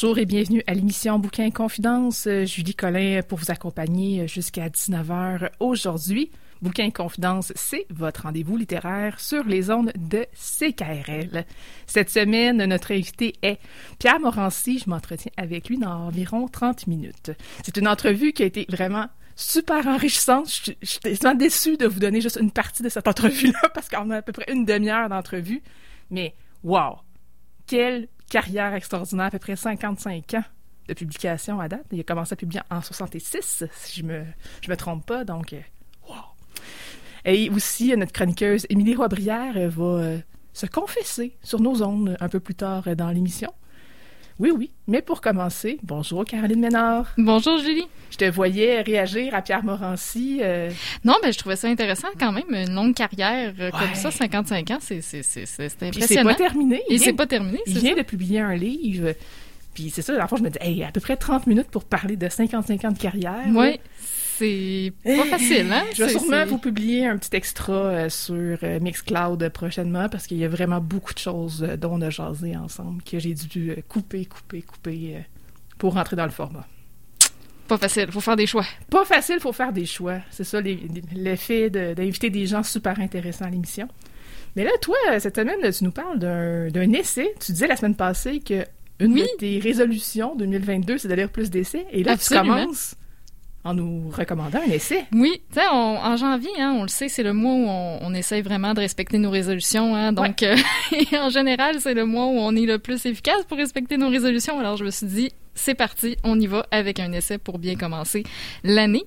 Bonjour et bienvenue à l'émission Bouquin Confidence. Euh, Julie Collin pour vous accompagner jusqu'à 19h aujourd'hui. Bouquin Confidence, c'est votre rendez-vous littéraire sur les ondes de CKRL. Cette semaine, notre invité est Pierre Morancy. Je m'entretiens avec lui dans environ 30 minutes. C'est une entrevue qui a été vraiment super enrichissante. Je, je suis tellement déçue de vous donner juste une partie de cette entrevue-là parce qu'on a à peu près une demi-heure d'entrevue. Mais, wow! Quelle carrière extraordinaire, à peu près 55 ans de publication à date. Il a commencé à publier en 66, si je me, je me trompe pas, donc euh, wow! Et aussi, notre chroniqueuse Émilie Roy-Brière euh, va euh, se confesser sur nos ondes un peu plus tard dans l'émission. Oui, oui. Mais pour commencer, bonjour Caroline Ménard. Bonjour Julie. Je te voyais réagir à Pierre Morancy. Euh... Non, mais je trouvais ça intéressant quand même. Une longue carrière euh, ouais. comme ça, 55 ans, c'est impressionnant. Puis c'est pas terminé. Et c'est pas terminé. Il vient ça? de publier un livre. Puis c'est ça, la fois, je me dis, hey, à peu près 30 minutes pour parler de 55 ans de carrière. Oui. C'est pas facile, hein? Je vais sûrement vous publier un petit extra euh, sur euh, Mixcloud prochainement parce qu'il y a vraiment beaucoup de choses euh, dont on a jasé ensemble que j'ai dû couper, couper, couper pour rentrer dans le format. Pas facile, faut faire des choix. Pas facile, faut faire des choix. C'est ça l'effet d'inviter des gens super intéressants à l'émission. Mais là, toi, cette semaine, tu nous parles d'un essai. Tu disais la semaine passée que une oui. de tes résolutions 2022, c'est lire plus d'essais. Et là, Absolument. tu commences en nous recommandant un essai. Oui, tu sais, en janvier, hein, on le sait, c'est le mois où on, on, essaye vraiment de respecter nos résolutions. Hein, donc, ouais. euh, en général, c'est le mois où on est le plus efficace pour respecter nos résolutions. Alors, je me suis dit, c'est parti, on y va avec un essai pour bien commencer l'année.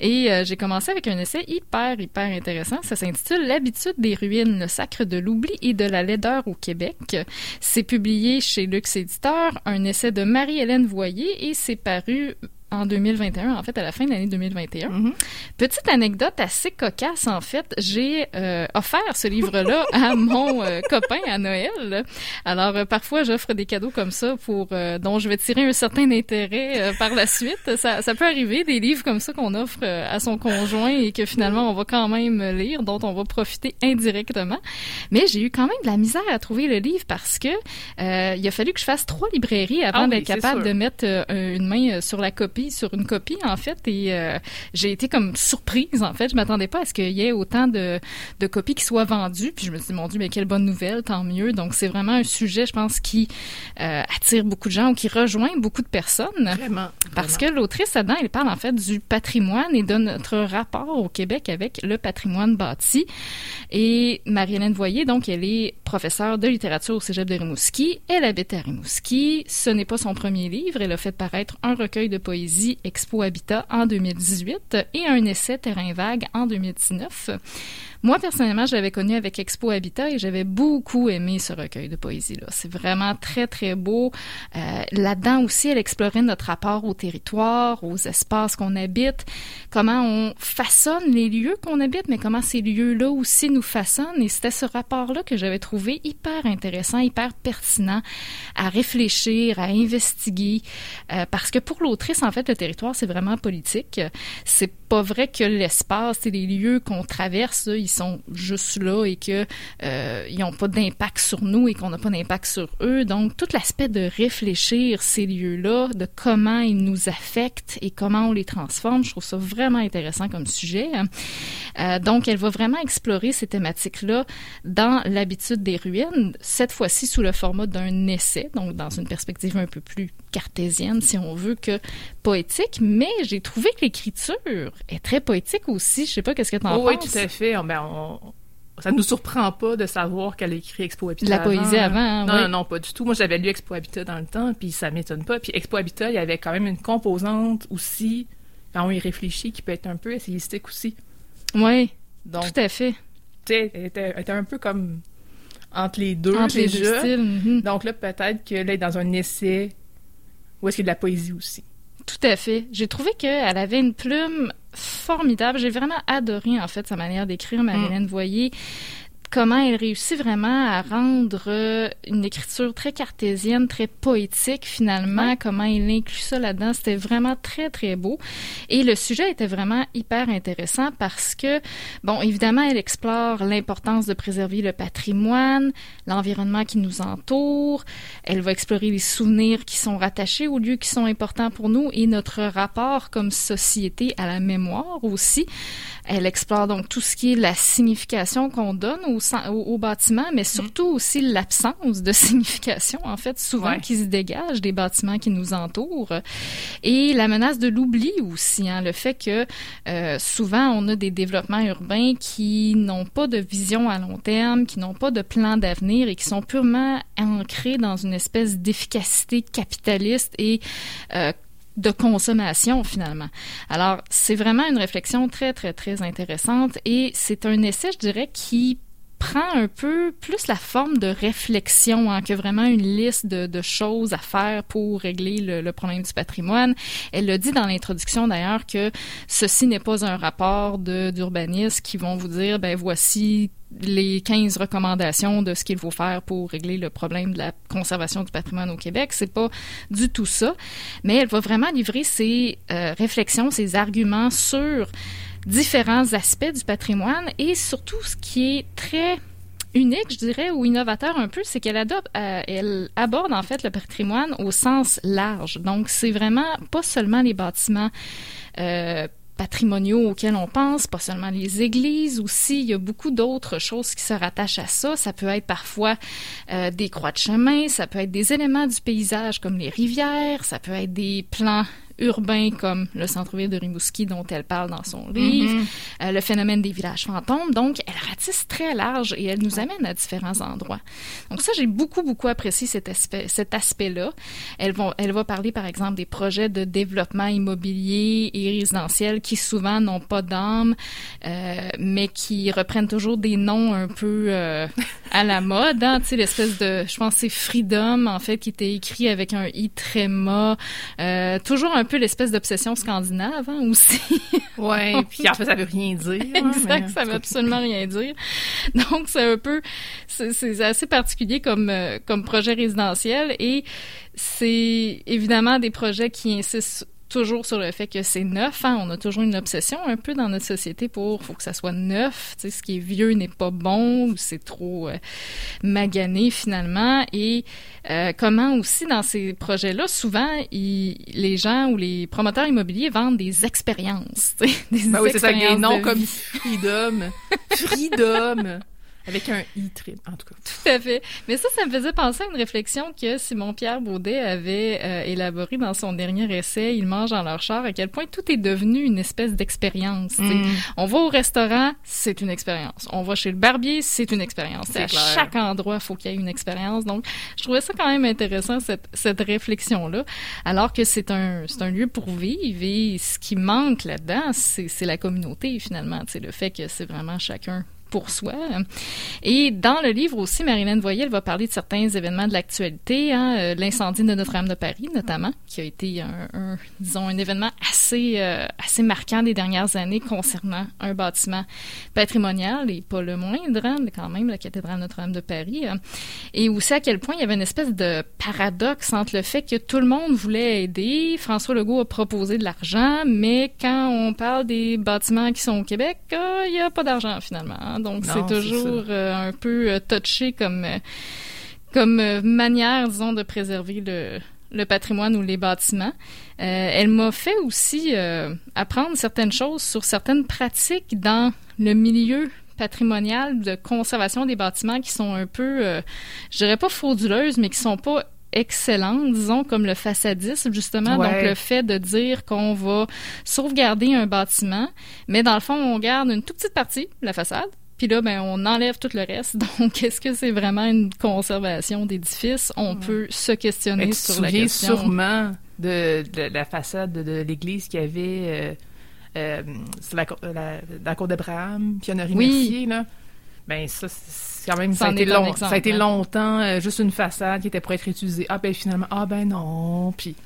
Et euh, j'ai commencé avec un essai hyper, hyper intéressant. Ça s'intitule L'habitude des ruines, le sacre de l'oubli et de la laideur au Québec. C'est publié chez Lux Éditeur, un essai de Marie-Hélène Voyer et c'est paru en 2021, en fait, à la fin de l'année 2021. Mm -hmm. Petite anecdote assez cocasse, en fait, j'ai euh, offert ce livre-là à mon euh, copain à Noël. Alors, euh, parfois, j'offre des cadeaux comme ça pour dont je vais tirer un certain intérêt par la suite. Ça, ça, peut arriver, des livres comme ça qu'on offre à son conjoint et que finalement, on va quand même lire, dont on va profiter indirectement. Mais j'ai eu quand même de la misère à trouver le livre parce que il a fallu que je fasse trois librairies avant ah oui, d'être capable sûr. de mettre une main sur la copie sur une copie en fait et euh, j'ai été comme surprise en fait. Je m'attendais pas à ce qu'il y ait autant de, de copies qui soient vendues. Puis je me suis dit mon dieu mais quelle bonne nouvelle tant mieux. Donc c'est vraiment un sujet je pense qui euh, attire beaucoup de gens ou qui rejoint beaucoup de personnes. Vraiment parce vraiment. que l'autrice là-dedans elle parle en fait du patrimoine et de notre rapport au Québec avec le patrimoine bâti. Et Marie-Hélène Voyer donc elle est professeure de littérature au Cégep de Rimouski. Elle habite à Rimouski. Ce n'est pas son premier livre. Elle a fait paraître un recueil de poésie Expo Habitat en 2018 et un essai Terrain vague en 2019. Moi, personnellement, je l'avais connu avec Expo Habitat et j'avais beaucoup aimé ce recueil de poésie-là. C'est vraiment très, très beau. Euh, Là-dedans aussi, elle explorait notre rapport au territoire, aux espaces qu'on habite, comment on façonne les lieux qu'on habite, mais comment ces lieux-là aussi nous façonnent. Et c'était ce rapport-là que j'avais trouvé hyper intéressant, hyper pertinent à réfléchir, à investiguer. Euh, parce que pour l'autrice, en fait, le territoire, c'est vraiment politique. C'est pas vrai que l'espace et les lieux qu'on traverse, ils sont juste là et que euh, ils n'ont pas d'impact sur nous et qu'on n'a pas d'impact sur eux. Donc, tout l'aspect de réfléchir ces lieux-là, de comment ils nous affectent et comment on les transforme, je trouve ça vraiment intéressant comme sujet. Euh, donc, elle va vraiment explorer ces thématiques-là dans l'habitude des ruines, cette fois-ci sous le format d'un essai, donc dans une perspective un peu plus cartésienne, si on veut, que poétique, mais j'ai trouvé que l'écriture est très poétique aussi. Je sais pas qu'est-ce que tu en oh, penses? Oui, tout à fait. Ben, on, ça nous surprend pas de savoir qu'elle a écrit Expo Habitat. La poésie avant, hein, non, non, non, pas du tout. Moi, j'avais lu Expo Habitat dans le temps, puis ça m'étonne pas. Puis Expo Habitat, il y avait quand même une composante aussi, quand on y réfléchit, qui peut être un peu essayistique aussi. Oui, tout à fait. Tu sais, elle était, un peu comme entre les deux entre déjà. Les deux styles, mm-hmm. Donc là, peut-être que là, est dans un essai où est-ce qu'il y a de la poésie aussi. Tout à fait. J'ai trouvé qu'elle avait une plume formidable. J'ai vraiment adoré, en fait, sa manière d'écrire, Marilyn mm. Voyer comment elle réussit vraiment à rendre euh, une écriture très cartésienne, très poétique finalement, comment il inclut ça là-dedans, c'était vraiment très très beau. Et le sujet était vraiment hyper intéressant parce que, bon, évidemment, elle explore l'importance de préserver le patrimoine, l'environnement qui nous entoure, elle va explorer les souvenirs qui sont rattachés aux lieux qui sont importants pour nous et notre rapport comme société à la mémoire aussi. Elle explore donc tout ce qui est la signification qu'on donne au, au, bâtiment, mais surtout aussi l'absence de signification, en fait, souvent qui se dégage des bâtiments qui nous entourent. Et la menace de l'oubli aussi, hein, le fait que euh, souvent on a des développements urbains qui n'ont pas de vision à long terme, qui n'ont pas de plan d'avenir et qui sont purement ancrés dans une espèce d'efficacité capitaliste et euh, de consommation finalement. Alors, c'est vraiment une réflexion très, très, très intéressante et c'est un essai, je dirais, qui prend un peu plus la forme de réflexion hein, que vraiment une liste de, de, choses à faire pour régler le, le problème du patrimoine. Elle le dit dans l'introduction d'ailleurs que ceci n'est pas un rapport d'urbanistes qui vont vous dire ben voici les 15 recommandations de ce qu'il faut faire pour régler le problème de la conservation du patrimoine au Québec. C'est pas du tout ça, mais elle va vraiment livrer ses euh, réflexions, ses arguments sur différents aspects du patrimoine et surtout ce qui est très unique, je dirais, ou innovateur un peu, c'est qu'elle adopte, euh, elle aborde en fait le patrimoine au sens large. Donc, c'est vraiment pas seulement les bâtiments euh, patrimoniaux auxquels on pense, pas seulement les églises aussi, il y a beaucoup d'autres choses qui se rattachent à ça. Ça peut être parfois euh, des croix de chemin, ça peut être des éléments du paysage comme les rivières, ça peut être des plans urbain comme le centre-ville de Rimouski dont elle parle dans son livre, mhm. euh, le phénomène des villages fantômes. Donc, elle ratisse très large et elle nous amène à différents endroits. Donc ça, j'ai beaucoup, beaucoup apprécié cet aspect, cet aspect-là. Elle va, elle va parler, par exemple, des projets de développement immobilier et résidentiel qui souvent n'ont pas d'âme, euh, mais qui reprennent toujours des noms un peu euh, à la mode. Hein, tu sais, l'espèce de, je pense, c'est Freedom, en fait, qui était écrit avec un i tréma, euh, toujours un un peu l'espèce d'obsession scandinave hein, aussi. ouais, puis en fait ça veut rien dire. Hein, exact, ça veut absolument rien dire. Donc c'est un peu, c'est assez particulier comme euh, comme projet résidentiel et c'est évidemment des projets qui insistent toujours sur le fait que c'est neuf. Hein. On a toujours une obsession un peu dans notre société pour faut que ça soit neuf. Tu sais, ce qui est vieux n'est pas bon ou c'est trop euh, magané finalement. Et euh, comment aussi dans ces projets-là, souvent les gens ou les promoteurs immobiliers vendent des expériences. Des ben oui, c'est ça, des noms comme Freedom, Freedom. Avec un i trip, en tout cas. Tout à fait. Mais ça, ça me faisait penser à une réflexion que Simon-Pierre Baudet avait euh, élaborée dans son dernier essai, Il mange dans leur char, à quel point tout est devenu une espèce d'expérience. Mm. On va au restaurant, c'est une expérience. On va chez le barbier, c'est une expérience. À chaque endroit, faut qu'il y ait une expérience. Donc, je trouvais ça quand même intéressant, cette, cette réflexion-là, alors que c'est un, c'est un lieu pour vivre et ce qui manque là-dedans, c'est, c'est la communauté, finalement. C'est le fait que c'est vraiment chacun pour soi. Et dans le livre aussi, Marilyn Voyer, elle va parler de certains événements de l'actualité, hein, euh, l'incendie de Notre-Dame de Paris notamment, qui a été un, disons, un événement assez, euh, assez marquant des dernières années concernant un bâtiment patrimonial et pas le moindre, hein, quand même, la cathédrale Notre-Dame de Paris. Hein. Et aussi à quel point il y avait une espèce de paradoxe entre le fait que tout le monde voulait aider. François Legault a proposé de l'argent, mais quand on parle des bâtiments qui sont au Québec, euh, il n'y a pas d'argent finalement. Donc c'est toujours euh, un peu euh, touché comme comme manière, disons, de préserver le, le patrimoine ou les bâtiments. elle m'a fait aussi apprendre certaines choses sur certaines pratiques dans le milieu patrimonial de conservation des bâtiments qui sont un peu, je dirais pas frauduleuses, mais qui sont pas excellentes, disons, comme le façadisme, justement. Donc, le fait de dire qu'on va sauvegarder un bâtiment, mais dans le fond, on garde une toute petite partie, la façade, puis là, ben, on enlève tout le reste. Donc, est-ce que c'est vraiment une conservation d'édifice? On peut se questionner sur la question. sûrement de, la façade de, l'église qui avait euh, euh, la, la, la, cour d'Abraham, Honoré oui. là. Ben, ça, quand même, ça, a été, long, ça a été longtemps euh, juste une façade qui était pour être utilisée. Ah ben finalement, ah ben non, puis...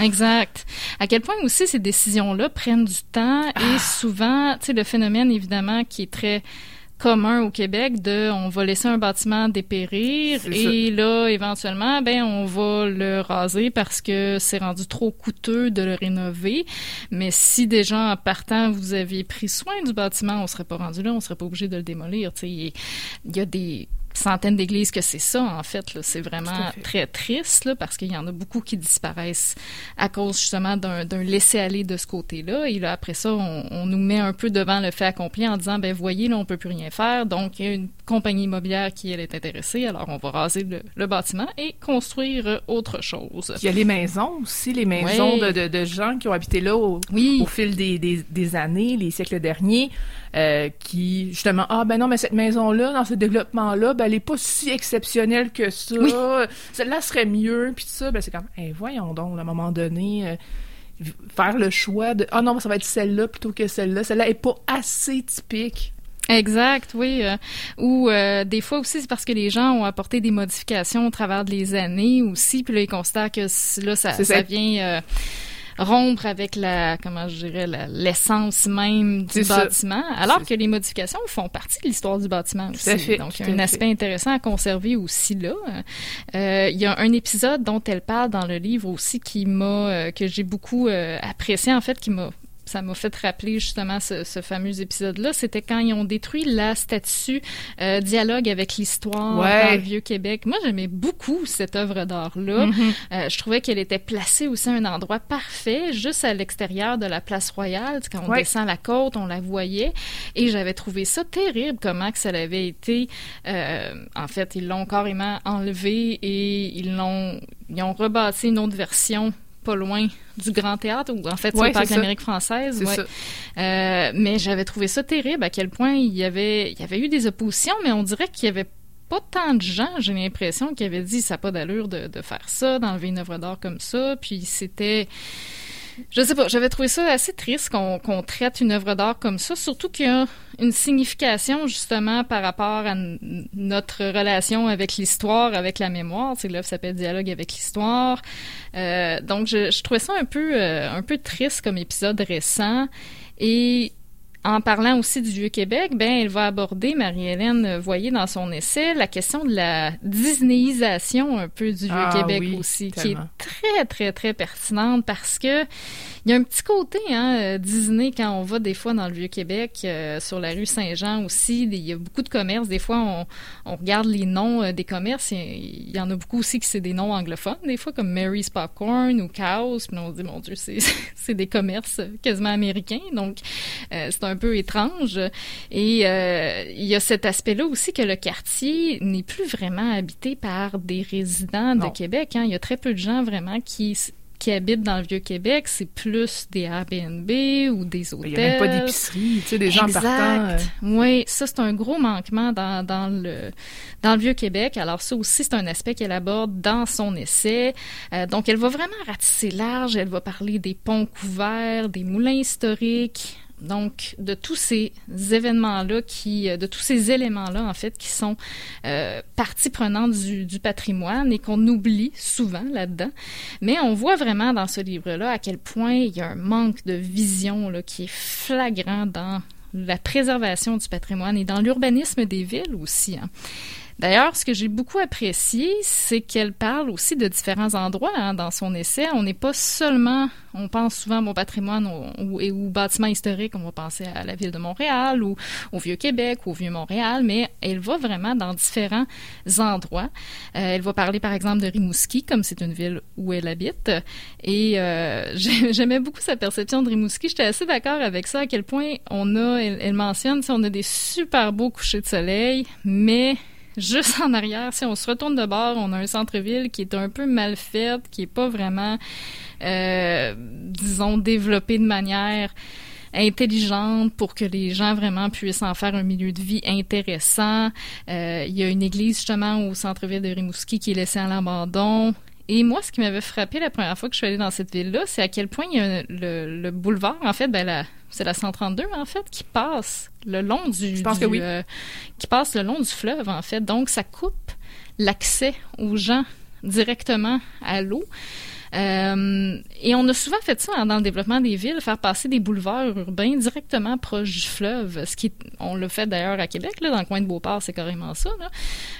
Exact. À quel point aussi ces décisions-là prennent du temps et ah. souvent, tu sais, le phénomène évidemment qui est très commun au Québec de on va laisser un bâtiment dépérir et là éventuellement ben on va le raser parce que c'est rendu trop coûteux de le rénover. Mais si déjà en partant vous aviez pris soin du bâtiment on serait pas rendu là on serait pas obligé de le démolir il y a des centaines d'églises que c'est ça, en fait. C'est vraiment très triste, là, parce qu'il y en a beaucoup qui disparaissent à cause justement d'un laisser-aller de ce côté-là. Et là, après ça, on, nous met un peu devant le fait accompli en disant, ben voyez, là, on peut plus rien faire. Donc, il y a une compagnie immobilière qui, elle, est intéressée. Alors, on va raser le, bâtiment et construire autre chose. Il y a les maisons aussi, les maisons de, de, gens qui ont habité là au, au fil des, des, des, années, les siècles derniers. Euh, qui justement ah ben non mais cette maison là dans ce développement là ben elle est pas si exceptionnelle que ça. Celle-là serait mieux puis ça. Ben c'est comme hey, voyons donc à un moment donné euh, faire le choix de ah non ça va être celle-là plutôt que celle-là. Celle-là est pas assez typique. Exact, oui. Euh, ou des fois aussi, c'est parce que les gens ont apporté des modifications au travers des années aussi, puis là, ils constatent que là, ça, ça, vient rompre avec la, comment je dirais, l'essence même du bâtiment, alors que les modifications font partie de l'histoire du bâtiment aussi. Donc, il y a un aspect intéressant à conserver aussi là. Euh, il y a un épisode dont elle parle dans le livre aussi qui m'a, euh, que j'ai beaucoup euh, apprécié, en fait, qui m'a ça m'a fait rappeler justement ce, fameux épisode-là. C'était quand ils ont détruit la statue euh, Dialogue avec l'histoire dans le Vieux-Québec. Moi, j'aimais beaucoup cette œuvre d'art-là. Mm-hmm. Euh, je trouvais qu'elle était placée aussi à un endroit parfait, juste à l'extérieur de la place royale. Quand on descend la côte, on la voyait. Et j'avais trouvé ça terrible, comment que ça avait été... Euh, en fait, ils l'ont carrément enlevé et ils l'ont... Ils ont rebâti une autre version pas loin du Grand Théâtre, ou en fait, c'est Parc d'Amérique française. Ouais. Euh, mais j'avais trouvé ça terrible à quel point il y avait, il y avait eu des oppositions, mais on dirait qu'il y avait pas tant de gens, j'ai l'impression, qui avaient dit ça n'a pas d'allure de, de, faire ça, d'enlever une œuvre d'art comme ça. Puis c'était je sais pas, j'avais trouvé ça assez triste qu'on traite une œuvre d'art comme ça, surtout qu'il y a une signification justement par rapport à notre relation avec l'histoire, avec la mémoire. C'est l'œuvre s'appelle Dialogue avec l'histoire. Euh, donc je, je, trouvais ça un peu euh, un peu triste comme épisode récent et en parlant aussi du Vieux-Québec, ben, elle va aborder, Marie-Hélène Voyer, dans son essai, la question de la Disneyisation un peu du ah Vieux-Québec aussi, qui est très, très, très pertinente parce que il y a un petit côté hein, euh, Disney quand on va des fois dans le Vieux-Québec, euh, sur la rue Saint-Jean aussi. Il y a beaucoup de commerces. Des fois, on, on regarde les noms euh, des commerces. Il y en a beaucoup aussi qui c'est des noms anglophones, des fois comme Mary's Popcorn ou Chaos. Puis on se dit, mon Dieu, c'est des commerces quasiment américains. Donc, c'est un peu étrange. Et il y a cet aspect-là aussi que le quartier n'est plus vraiment habité par des résidents de Québec. Hein. Il y a très peu de gens vraiment qui qui habitent dans le Vieux-Québec, c'est plus des Airbnb ou des hôtels. Il n'y a même pas d'épicerie, tu sais, des gens partant. Euh. Oui, ça, c'est un gros manquement dans, dans le, dans le Vieux-Québec. Alors, ça aussi, c'est un aspect qu'elle aborde dans son essai. Euh, donc, elle va vraiment ratisser large. Elle va parler des ponts couverts, des moulins historiques, Donc, de tous ces événements-là, qui, de tous ces éléments-là, en fait, qui sont euh, partie prenante du, du patrimoine et qu'on oublie souvent là-dedans. Mais on voit vraiment dans ce livre-là à quel point il y a un manque de vision là, qui est flagrant dans la préservation du patrimoine et dans l'urbanisme des villes aussi. Hein. D'ailleurs, ce que j'ai beaucoup apprécié, c'est qu'elle parle aussi de différents endroits hein, dans son essai. On n'est pas seulement, on pense souvent mon patrimoine ou, ou, bâtiments historiques, on va penser à la ville de Montréal ou au Vieux-Québec ou au Vieux-Montréal, mais elle va vraiment dans différents endroits. Euh, elle va parler par exemple de Rimouski, comme c'est une ville où elle habite. Et euh, j'aimais beaucoup sa perception de Rimouski. J'étais assez d'accord avec ça, à quel point on a, elle, elle mentionne, on a des super beaux couchers de soleil, mais juste en arrière, si on se retourne de bord, on a un centre-ville qui est un peu mal fait, qui est pas vraiment, euh, disons, développé de manière intelligente pour que les gens vraiment puissent en faire un milieu de vie intéressant. Euh, il y a une église justement au centre-ville de Rimouski qui est laissée à l'abandon. Et moi, ce qui m'avait frappé la première fois que je suis allée dans cette ville-là, c'est à quel point il y a le, boulevard, en fait, ben c'est la 132, en fait, qui passe le long du... Je pense que oui. Euh, qui passe le long du fleuve, en fait. Donc, ça coupe l'accès aux gens directement à l'eau. Euh, et on a souvent fait ça hein, dans le développement des villes, faire passer des boulevards urbains directement proches du fleuve, ce qui on l'a fait d'ailleurs à Québec, là, dans le coin de Beauport, c'est carrément ça. Là.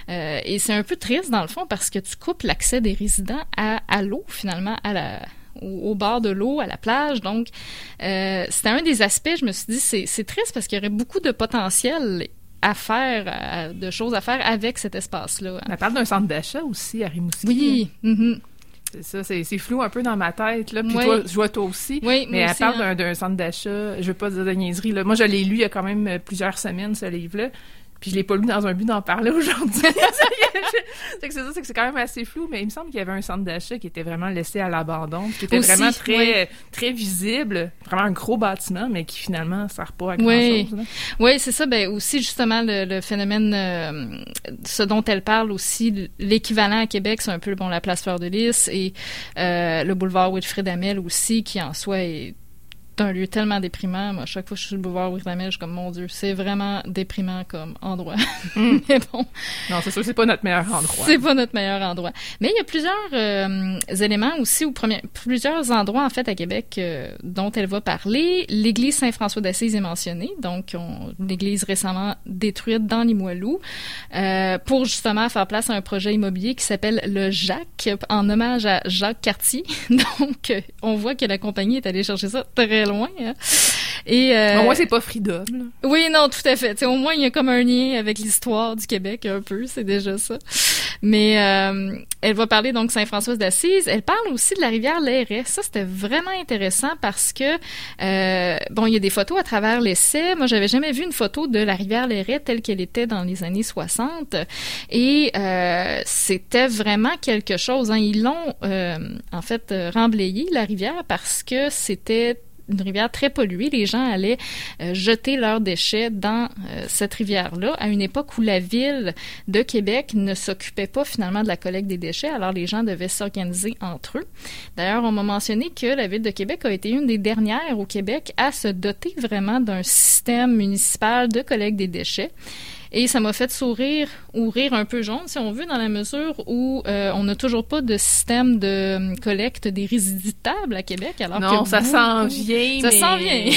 Euh, et c'est un peu triste dans le fond parce que tu coupes l'accès des résidents à, à l'eau finalement, à la au, bord de l'eau, à la plage. Donc, euh, c'était un des aspects, je me suis dit, c'est triste parce qu'il y aurait beaucoup de potentiel à faire, de choses à faire avec cet espace-là. On parle d'un centre d'achat aussi à Rimouski. Oui. Mm-hmm. C'est ça, c'est flou un peu dans ma tête. Là. Puis toi, je vois toi aussi. Oui, mais elle parle hein. d'un centre d'achat. Je veux pas dire de niaiserie. Là. Moi, je l'ai lu il y a quand même plusieurs semaines, ce livre-là. Puis je l'ai pas lu dans un but d'en parler aujourd'hui. c'est que c'est ça, c'est que c'est quand même assez flou, mais il me semble qu'il y avait un centre d'achat qui était vraiment laissé à l'abandon, qui était vraiment très très visible, vraiment un gros bâtiment, mais qui finalement sert pas à grand chose. Oui, c'est ça. Ben aussi justement le, phénomène, euh, ce dont elle parle aussi, l'équivalent à Québec, c'est un peu bon la place Fleur de Lys et euh, le boulevard Wilfrid Amel aussi, qui en soi est un lieu tellement déprimant. Moi, à chaque fois que je suis sur le boulevard Ouiramel, je suis comme, mon Dieu, c'est vraiment déprimant comme endroit. Mm. mais bon. Non, c'est sûr c'est pas notre meilleur endroit. C'est pas notre meilleur endroit. Mais il y a plusieurs euh, éléments aussi, ou plusieurs endroits, en fait, à Québec euh, dont elle va parler. L'église Saint-François d'Assise est mentionnée. Donc, l'église récemment détruite dans Limoilou, euh, pour justement faire place à un projet immobilier qui s'appelle le Jacques, en hommage à Jacques Cartier. Donc, on voit que la compagnie est allée chercher ça très loin. Hein. Et euh, au moins c'est pas Freedom. Oui, non, tout à fait. au moins il y a comme un lien avec l'histoire du Québec un peu, c'est déjà ça. Mais euh, elle va parler donc Saint-François d'Assise. Elle parle aussi de la rivière Lairet. Ça c'était vraiment intéressant parce que euh, bon, il y a des photos à travers l'essai. Moi, j'avais jamais vu une photo de la rivière Lairet telle qu'elle était dans les années 60 et c'était vraiment quelque chose. Hein. Ils l'ont en fait remblayé la rivière parce que c'était une rivière très polluée. Les gens allaient euh, jeter leurs déchets dans euh, cette rivière-là à une époque où la ville de Québec ne s'occupait pas finalement de la collecte des déchets, alors les gens devaient s'organiser entre eux. D'ailleurs, on m'a mentionné que la ville de Québec a été une des dernières au Québec à se doter vraiment d'un système municipal de collecte des déchets. Et ça m'a fait sourire ou rire un peu jaune, si on veut, dans la mesure où euh, on n'a toujours pas de système de hum, collecte des résidus de table à Québec. Alors non, ça s'en vient. Ça s'en vient.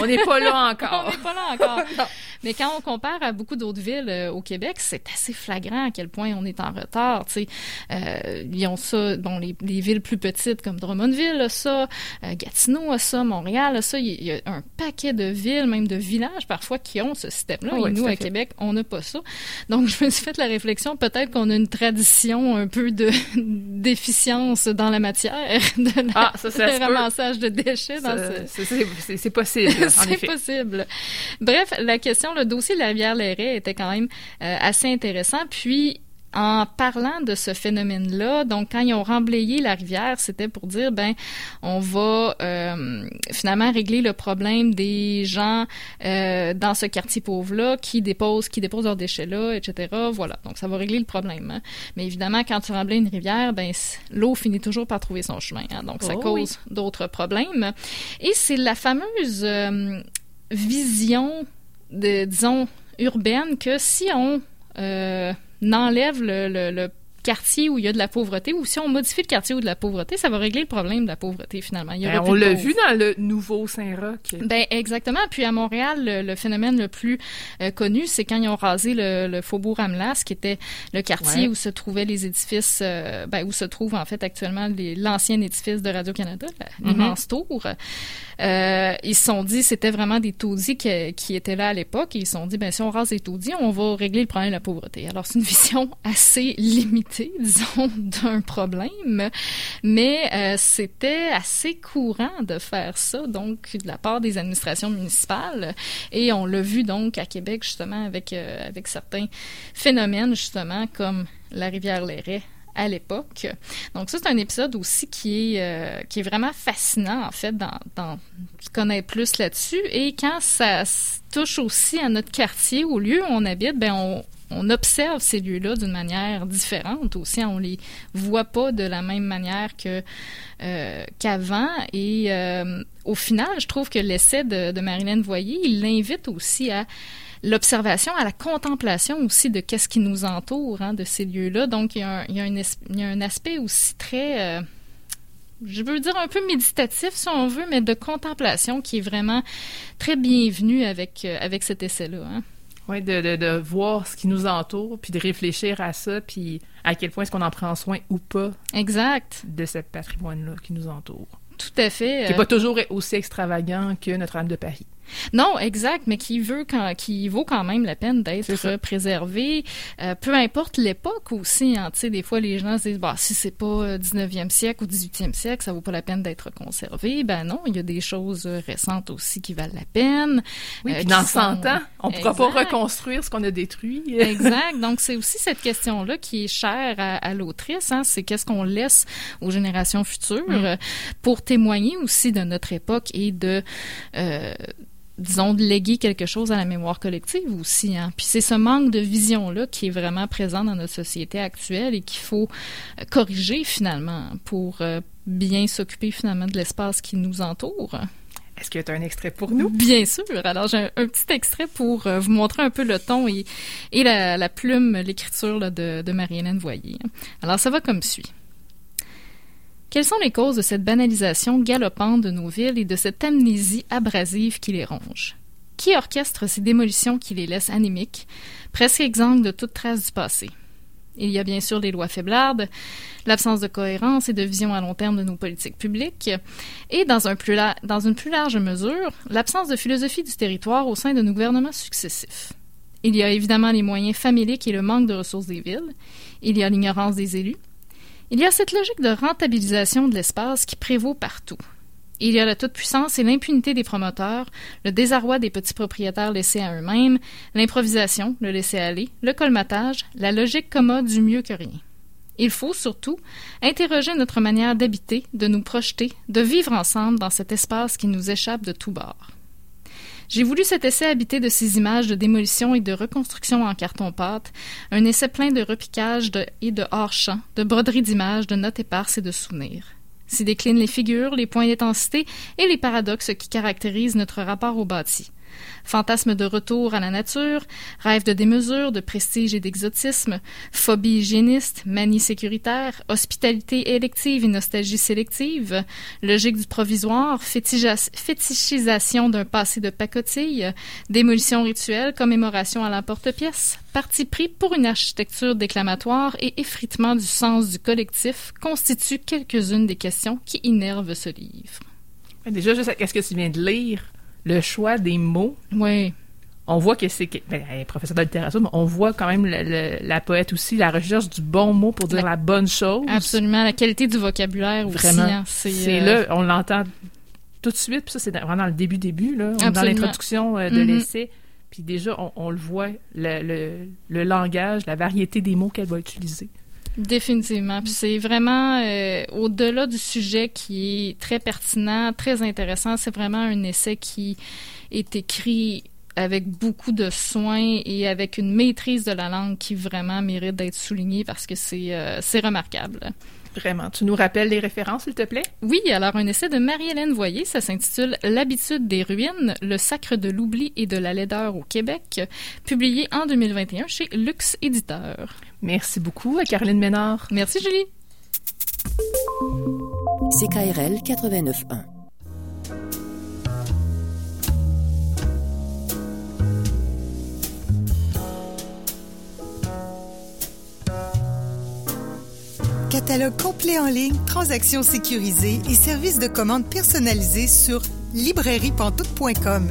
on n'est pas là encore. on n'est pas là encore. Mais quand on compare à beaucoup d'autres villes euh, au Québec, c'est assez flagrant à quel point on est en retard. Tu sais, euh, ils ont ça. Bon, les, villes plus petites comme Drummondville a ça, euh, Gatineau a ça, Montréal a ça. Il y, a un paquet de villes, même de villages parfois, qui ont ce système-là. Et nous, à, Québec, on n'a pas ça. Donc, je me suis fait la réflexion, peut-être qu'on a une tradition un peu de déficience dans la matière de ah, ça, ramassage de déchets. C'est possible. C'est possible. Bref, la question le dossier de la rivière Lairet était quand même euh, assez intéressant. Puis, en parlant de ce phénomène-là, donc quand ils ont remblayé la rivière, c'était pour dire ben on va euh, finalement régler le problème des gens euh, dans ce quartier pauvre-là qui déposent qui déposent leurs déchets là, etc. Voilà, donc ça va régler le problème. Hein. Mais évidemment, quand tu remblais une rivière, ben l'eau finit toujours par trouver son chemin, hein. donc ça oh cause d'autres problèmes. Et c'est la fameuse vision, de, disons, urbaine que si on euh, enlève le, quartier où il y a de la pauvreté ou si on modifie le quartier où il y a de la pauvreté, ça va régler le problème de la pauvreté finalement. Il y ben, on l'a vu dans le nouveau Saint-Roch. Ben exactement. Puis à Montréal, le, phénomène le plus euh, connu, c'est quand ils ont rasé le, le faubourg Amlas, qui était le quartier où se trouvaient les édifices, euh, ben, où se trouve en fait actuellement l'ancien édifice de Radio-Canada, mm-hmm. l'immense tour. Euh, ils se sont dit, c'était vraiment des taudis qui, qui étaient là à l'époque, et ils se sont dit, ben si on rase les taudis, on va régler le problème de la pauvreté. Alors c'est une vision assez limitée disons, d'un problème, mais euh, c'était assez courant de faire ça, donc de la part des administrations municipales, et on l'a vu donc à Québec justement avec euh, avec certains phénomènes justement comme la rivière Lairet à l'époque. Donc ça, c'est un épisode aussi qui est, euh, qui est vraiment fascinant, en fait, dans, dans connaître plus là-dessus. Et quand ça touche aussi à notre quartier, au lieu où on habite, ben on, on observe ces lieux-là d'une manière différente aussi. On les voit pas de la même manière que euh, qu'avant. Et euh, au final, je trouve que l'essai de, de Marilyn Voyer, il l'invite aussi à l'observation, à la contemplation aussi de qu'est-ce qui nous entoure hein, de ces lieux-là. Donc, il y, a un, aspect aussi très... Euh, je veux dire un peu méditatif si on veut, mais de contemplation qui est vraiment très bienvenu avec, avec cet essai-là. Hein. Oui, de, de, de, voir ce qui nous entoure, puis de réfléchir à ça, puis à quel point est-ce qu'on en prend soin ou pas. Exact. De ce patrimoine-là qui nous entoure. Tout à fait. Qui n'est pas toujours aussi extravagant que Notre-Dame de Paris. Non, exact, mais qui veut quand, qui vaut quand même la peine d'être préservé. Euh, peu importe l'époque aussi. Hein, tu sais, des fois les gens se disent, bah si c'est pas 19e euh, siècle ou 18e siècle, ça vaut pas la peine d'être conservé. Ben non, il y a des choses récentes aussi qui valent la peine. Oui, euh, dans 100 ans, on pourra pas reconstruire ce qu'on a détruit. exact. Donc c'est aussi cette question-là qui est chère à, l'autrice. Hein, c'est qu'est-ce qu'on laisse aux générations futures mm. pour témoigner aussi de notre époque et de disons, de léguer quelque chose à la mémoire collective aussi. Hein. Puis c'est ce manque de vision-là qui est vraiment présent dans notre société actuelle et qu'il faut euh, corriger finalement pour euh, bien s'occuper finalement de l'espace qui nous entoure. Est-ce que tu as un extrait pour nous? Bien sûr. Alors, j'ai un, petit extrait pour euh, vous montrer un peu le ton et, et la, la plume, l'écriture de, de Marie-Hélène Voyer. Alors, ça va comme suit. Quelles sont les causes de cette banalisation galopante de nos villes et de cette amnésie abrasive qui les ronge? Qui orchestre ces démolitions qui les laissent anémiques, presque exsangues de toute trace du passé? Il y a bien sûr les lois faiblardes, l'absence de cohérence et de vision à long terme de nos politiques publiques, et dans, une plus large mesure, l'absence de philosophie du territoire au sein de nos gouvernements successifs. Il y a évidemment les moyens familiers et le manque de ressources des villes, il y a l'ignorance des élus, il y a cette logique de rentabilisation de l'espace qui prévaut partout. Il y a la toute-puissance et l'impunité des promoteurs, le désarroi des petits propriétaires laissés à eux-mêmes, l'improvisation, le laisser-aller, le colmatage, la logique commode du mieux que rien. Il faut surtout interroger notre manière d'habiter, de nous projeter, de vivre ensemble dans cet espace qui nous échappe de tous bords. J'ai voulu cet essai habité de ces images de démolition et de reconstruction en carton-pâte, un essai plein de repiquages et de hors-champ, de broderies d'images, de notes éparses et de souvenirs. S'y déclinent les figures, les points d'intensité et les paradoxes qui caractérisent notre rapport au bâti. Fantasme de retour à la nature, rêve de démesure, de prestige et d'exotisme, phobie hygiéniste, manie sécuritaire, hospitalité élective et nostalgie sélective, logique du provisoire, fétichisation d'un passé de pacotille, démolition rituelle, commémoration à l'emporte-pièce, parti pris pour une architecture déclamatoire et effritement du sens du collectif constituent quelques-unes des questions qui innervent ce livre. Déjà, qu'est-ce que tu viens de lire? Le choix des mots. Oui. On voit que c'est ben, elle est professeure de littérature, mais on voit quand même la poète aussi, la recherche du bon mot pour dire la, bonne chose. Absolument, la qualité du vocabulaire aussi. Vraiment. Hein, c'est euh, là, on l'entend tout de suite, puis ça, c'est vraiment dans le début-début, là. dans l'introduction euh, de mm-hmm. l'essai. Puis déjà, on, le voit, le, le, langage, la variété des mots qu'elle va utiliser. Définitivement. Puis c'est vraiment euh, au-delà du sujet qui est très pertinent, très intéressant. C'est vraiment un essai qui est écrit avec beaucoup de soin et avec une maîtrise de la langue qui vraiment mérite d'être souligné parce que c'est euh, c'est remarquable. Vraiment. Tu nous rappelles les références, s'il te plaît? Oui, alors un essai de Marie-Hélène Voyer, ça s'intitule L'habitude des ruines, le sacre de l'oubli et de la laideur au Québec, publié en 2021 chez Lux Éditeur. Merci beaucoup à Caroline Ménard. Merci Julie. CKRL 89.1 Catalogue complet en ligne, transactions sécurisées et services de commande personnalisés sur librairiepantoute.com.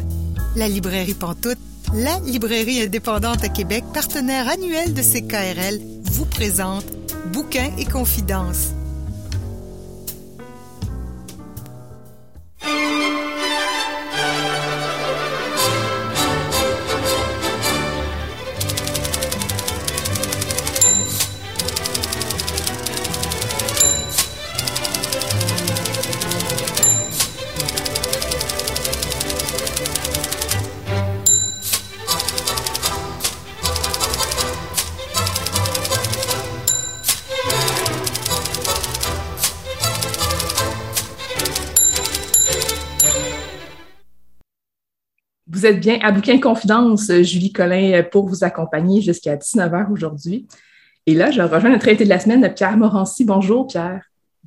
La librairie Pantoute, la librairie indépendante à Québec, partenaire annuel de CKRL, vous présente Bouquins et confidences. Vous êtes bien à Bouquin Confidence, Julie Collin, pour vous accompagner jusqu'à 19h aujourd'hui. Et là, je rejoins notre invité de la semaine, Pierre Morancy. Bonjour, Pierre.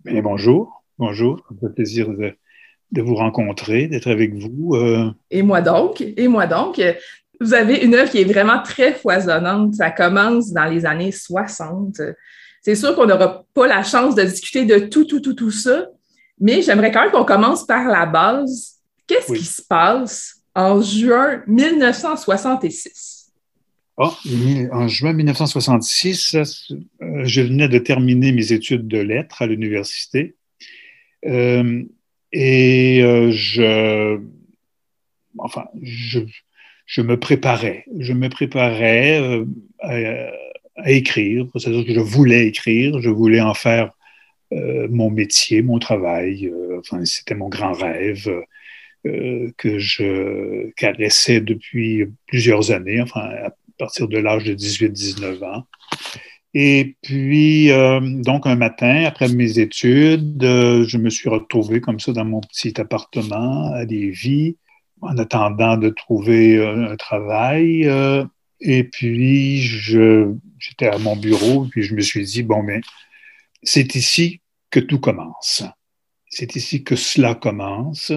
Bien, bonjour. Bonjour. Ça fait plaisir de, vous rencontrer, d'être avec vous. Euh. Et moi donc. Et moi donc. Vous avez une œuvre qui est vraiment très foisonnante. Ça commence dans les années 60. C'est sûr qu'on n'aura pas la chance de discuter de tout, tout, tout, tout ça, mais j'aimerais quand même qu'on commence par la base. Qu'est-ce qui se passe en juin 1966. Oh, en juin 1966, euh, je venais de terminer mes études de lettres à l'université. Euh, et euh, je, enfin, je, me préparais. Je me préparais à, écrire. C'est-à-dire que je voulais écrire. Je voulais en faire mon métier, mon travail. enfin, c'était mon grand rêve. Euh, que je caressais depuis plusieurs années, enfin à partir de l'âge de 18-19 ans. Et puis, euh, donc un matin, après mes études, euh, je me suis retrouvé comme ça dans mon petit appartement à Lévis, en attendant de trouver un travail. et puis, j'étais à mon bureau, puis je me suis dit, bon, mais c'est ici que tout commence. C'est ici que cela commence.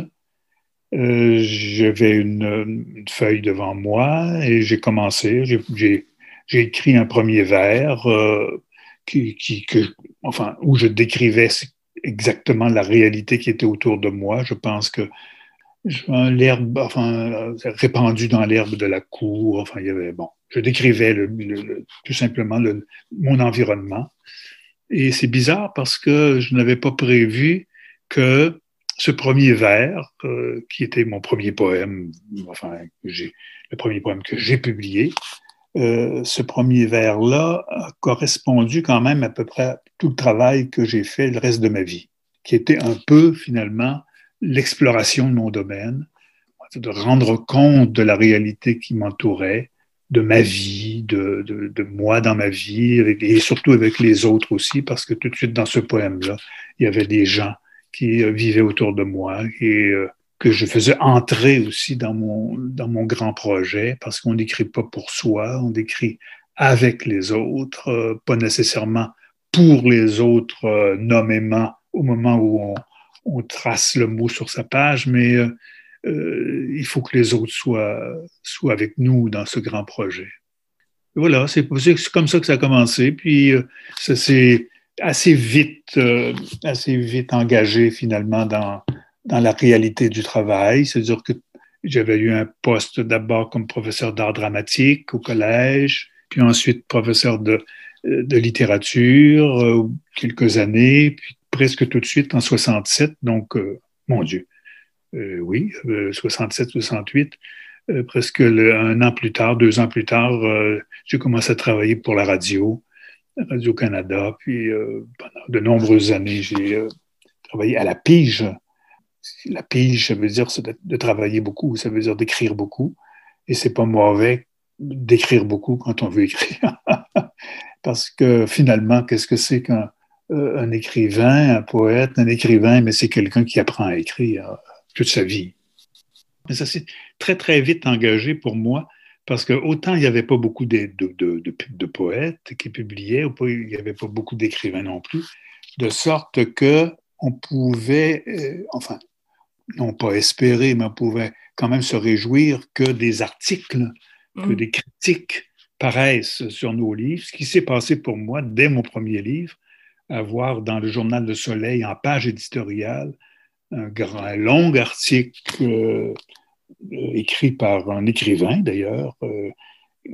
Euh, j'avais une, feuille devant moi et j'ai commencé. J'ai écrit un premier vers euh, qui, enfin, où je décrivais exactement la réalité qui était autour de moi. Je pense que l'herbe, enfin, répandue dans l'herbe de la cour. Enfin, il y avait, bon, je décrivais tout simplement le, mon environnement. Et c'est bizarre parce que je n'avais pas prévu que ce premier vers, euh, qui était mon premier poème, enfin, le premier poème que j'ai publié, euh, ce premier vers-là a correspondu quand même à peu près à tout le travail que j'ai fait le reste de ma vie, qui était un peu finalement l'exploration de mon domaine, de rendre compte de la réalité qui m'entourait, de ma vie, de, de, de, moi dans ma vie, et surtout avec les autres aussi, parce que tout de suite dans ce poème-là, il y avait des gens qui euh, vivaient autour de moi et euh, que je faisais entrer aussi dans mon, dans mon grand projet parce qu'on n'écrit pas pour soi, on écrit avec les autres, euh, pas nécessairement pour les autres nommément au moment où on, trace le mot sur sa page, mais il faut que les autres soient, soient avec nous dans ce grand projet. voilà, c'est comme ça que ça a commencé. Puis ça s'est assez vite, euh, assez vite engagé finalement dans, dans la réalité du travail. C'est-à-dire que j'avais eu un poste d'abord comme professeur d'art dramatique au collège, puis ensuite professeur de, de littérature euh, quelques années, puis presque tout de suite en 67. Donc, euh, mon Dieu, oui, 67, 68. presque un an plus tard, deux ans plus tard, j'ai commencé à travailler pour la radio Radio-Canada. Puis euh, pendant de nombreuses années, j'ai euh, travaillé à la pige. La pige, ça veut dire de, travailler beaucoup, ça veut dire d'écrire beaucoup. Et c'est pas mauvais d'écrire beaucoup quand on veut écrire. Parce que finalement, qu'est-ce que c'est qu'un un écrivain, un poète, un écrivain, mais c'est quelqu'un qui apprend à écrire toute sa vie. Mais ça s'est très, très vite engagé pour moi parce que autant il n'y avait pas beaucoup de, de, poètes qui publiaient, ou il n'y avait pas beaucoup d'écrivains non plus, de sorte que on pouvait, euh, enfin, non pas espérer, mais on pouvait quand même se réjouir que des articles, que mm. des critiques paraissent sur nos livres. Ce qui s'est passé pour moi dès mon premier livre, à voir dans le journal Le Soleil, en page éditoriale, un, grand, long article euh, écrit par un écrivain d'ailleurs, euh,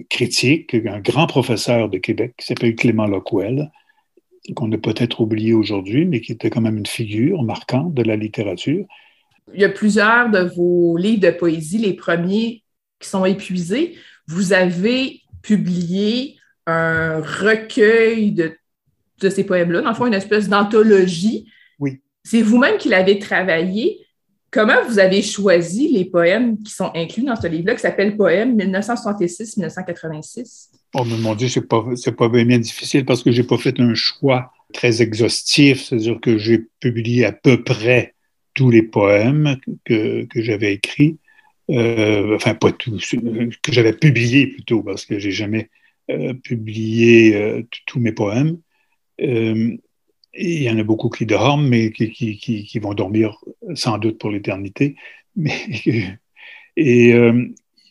critique, un grand professeur de Québec qui s'appelle Clément Lockwell, qu'on a peut-être oublié aujourd'hui, mais qui était quand même une figure marquante de la littérature. Il y a plusieurs de vos livres de poésie, les premiers qui sont épuisés. Vous avez publié un recueil de, de ces poèmes-là, dans le fond, une espèce d'anthologie. Oui. C'est vous-même qui l'avez travaillé. Comment vous avez choisi les poèmes qui sont inclus dans ce livre-là, qui s'appelle Poèmes 1966-1986? Oh, mon Dieu, c'est pas, pas bien difficile parce que j'ai pas fait un choix très exhaustif, c'est-à-dire que j'ai publié à peu près tous les poèmes que, que j'avais écrits, euh, enfin pas tous, que j'avais publiés plutôt, parce que j'ai jamais euh, publié euh, tous mes poèmes. Il y en a beaucoup qui dorment, mais qui, qui, qui, vont dormir sans doute pour l'éternité. Et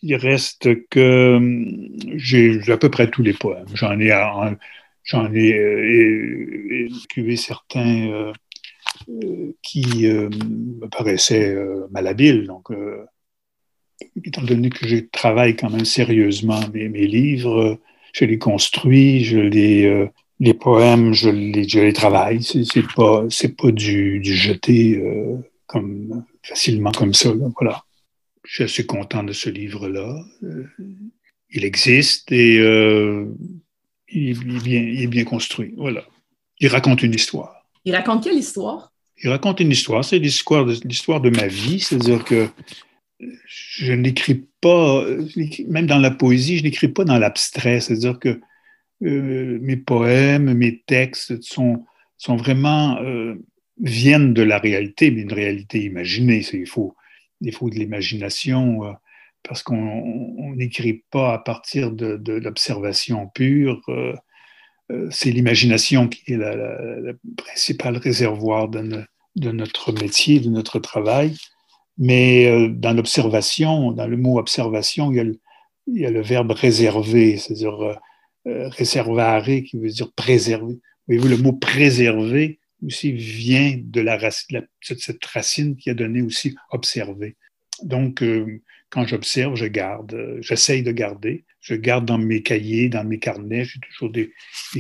il reste que hum, j'ai à peu près tous les poèmes. J'en ai, j'en ai écrivé certains euh, euh, qui euh, me paraissaient malhabiles. Donc, étant donné que je travaille quand même sérieusement mes, mes livres, je les construis, je les, les poèmes, je les, je les travaille. C'est pas, c'est pas du, du jeter comme facilement comme ça. voilà je suis content de ce livre-là. Euh, il existe et euh, il, est bien, construit. Voilà. Il raconte une histoire. Il raconte quelle histoire? Il raconte une histoire. C'est l'histoire de, l'histoire de ma vie. C'est-à-dire que je n'écris pas, même dans la poésie, je n'écris pas dans l'abstrait. C'est-à-dire que euh, mes poèmes, mes textes sont, vraiment, viennent de la réalité, mais une réalité imaginée. Il faut, il faut de l'imagination, euh, parce qu'on n'écrit pas à partir de, l'observation pure. Euh, euh, c'est l'imagination qui est le principal réservoir de, notre métier, de notre travail. Mais dans l'observation, dans le mot observation, il y a le, il y a le verbe réserver, c'est-à-dire réservare, qui veut dire préserver. Voyez-vous, le mot préserver aussi vient de, la, de cette racine qui a donné aussi observer. Donc, euh, quand j'observe, je garde, euh, j'essaye de garder. Je garde dans mes cahiers, dans mes carnets. J'ai toujours des,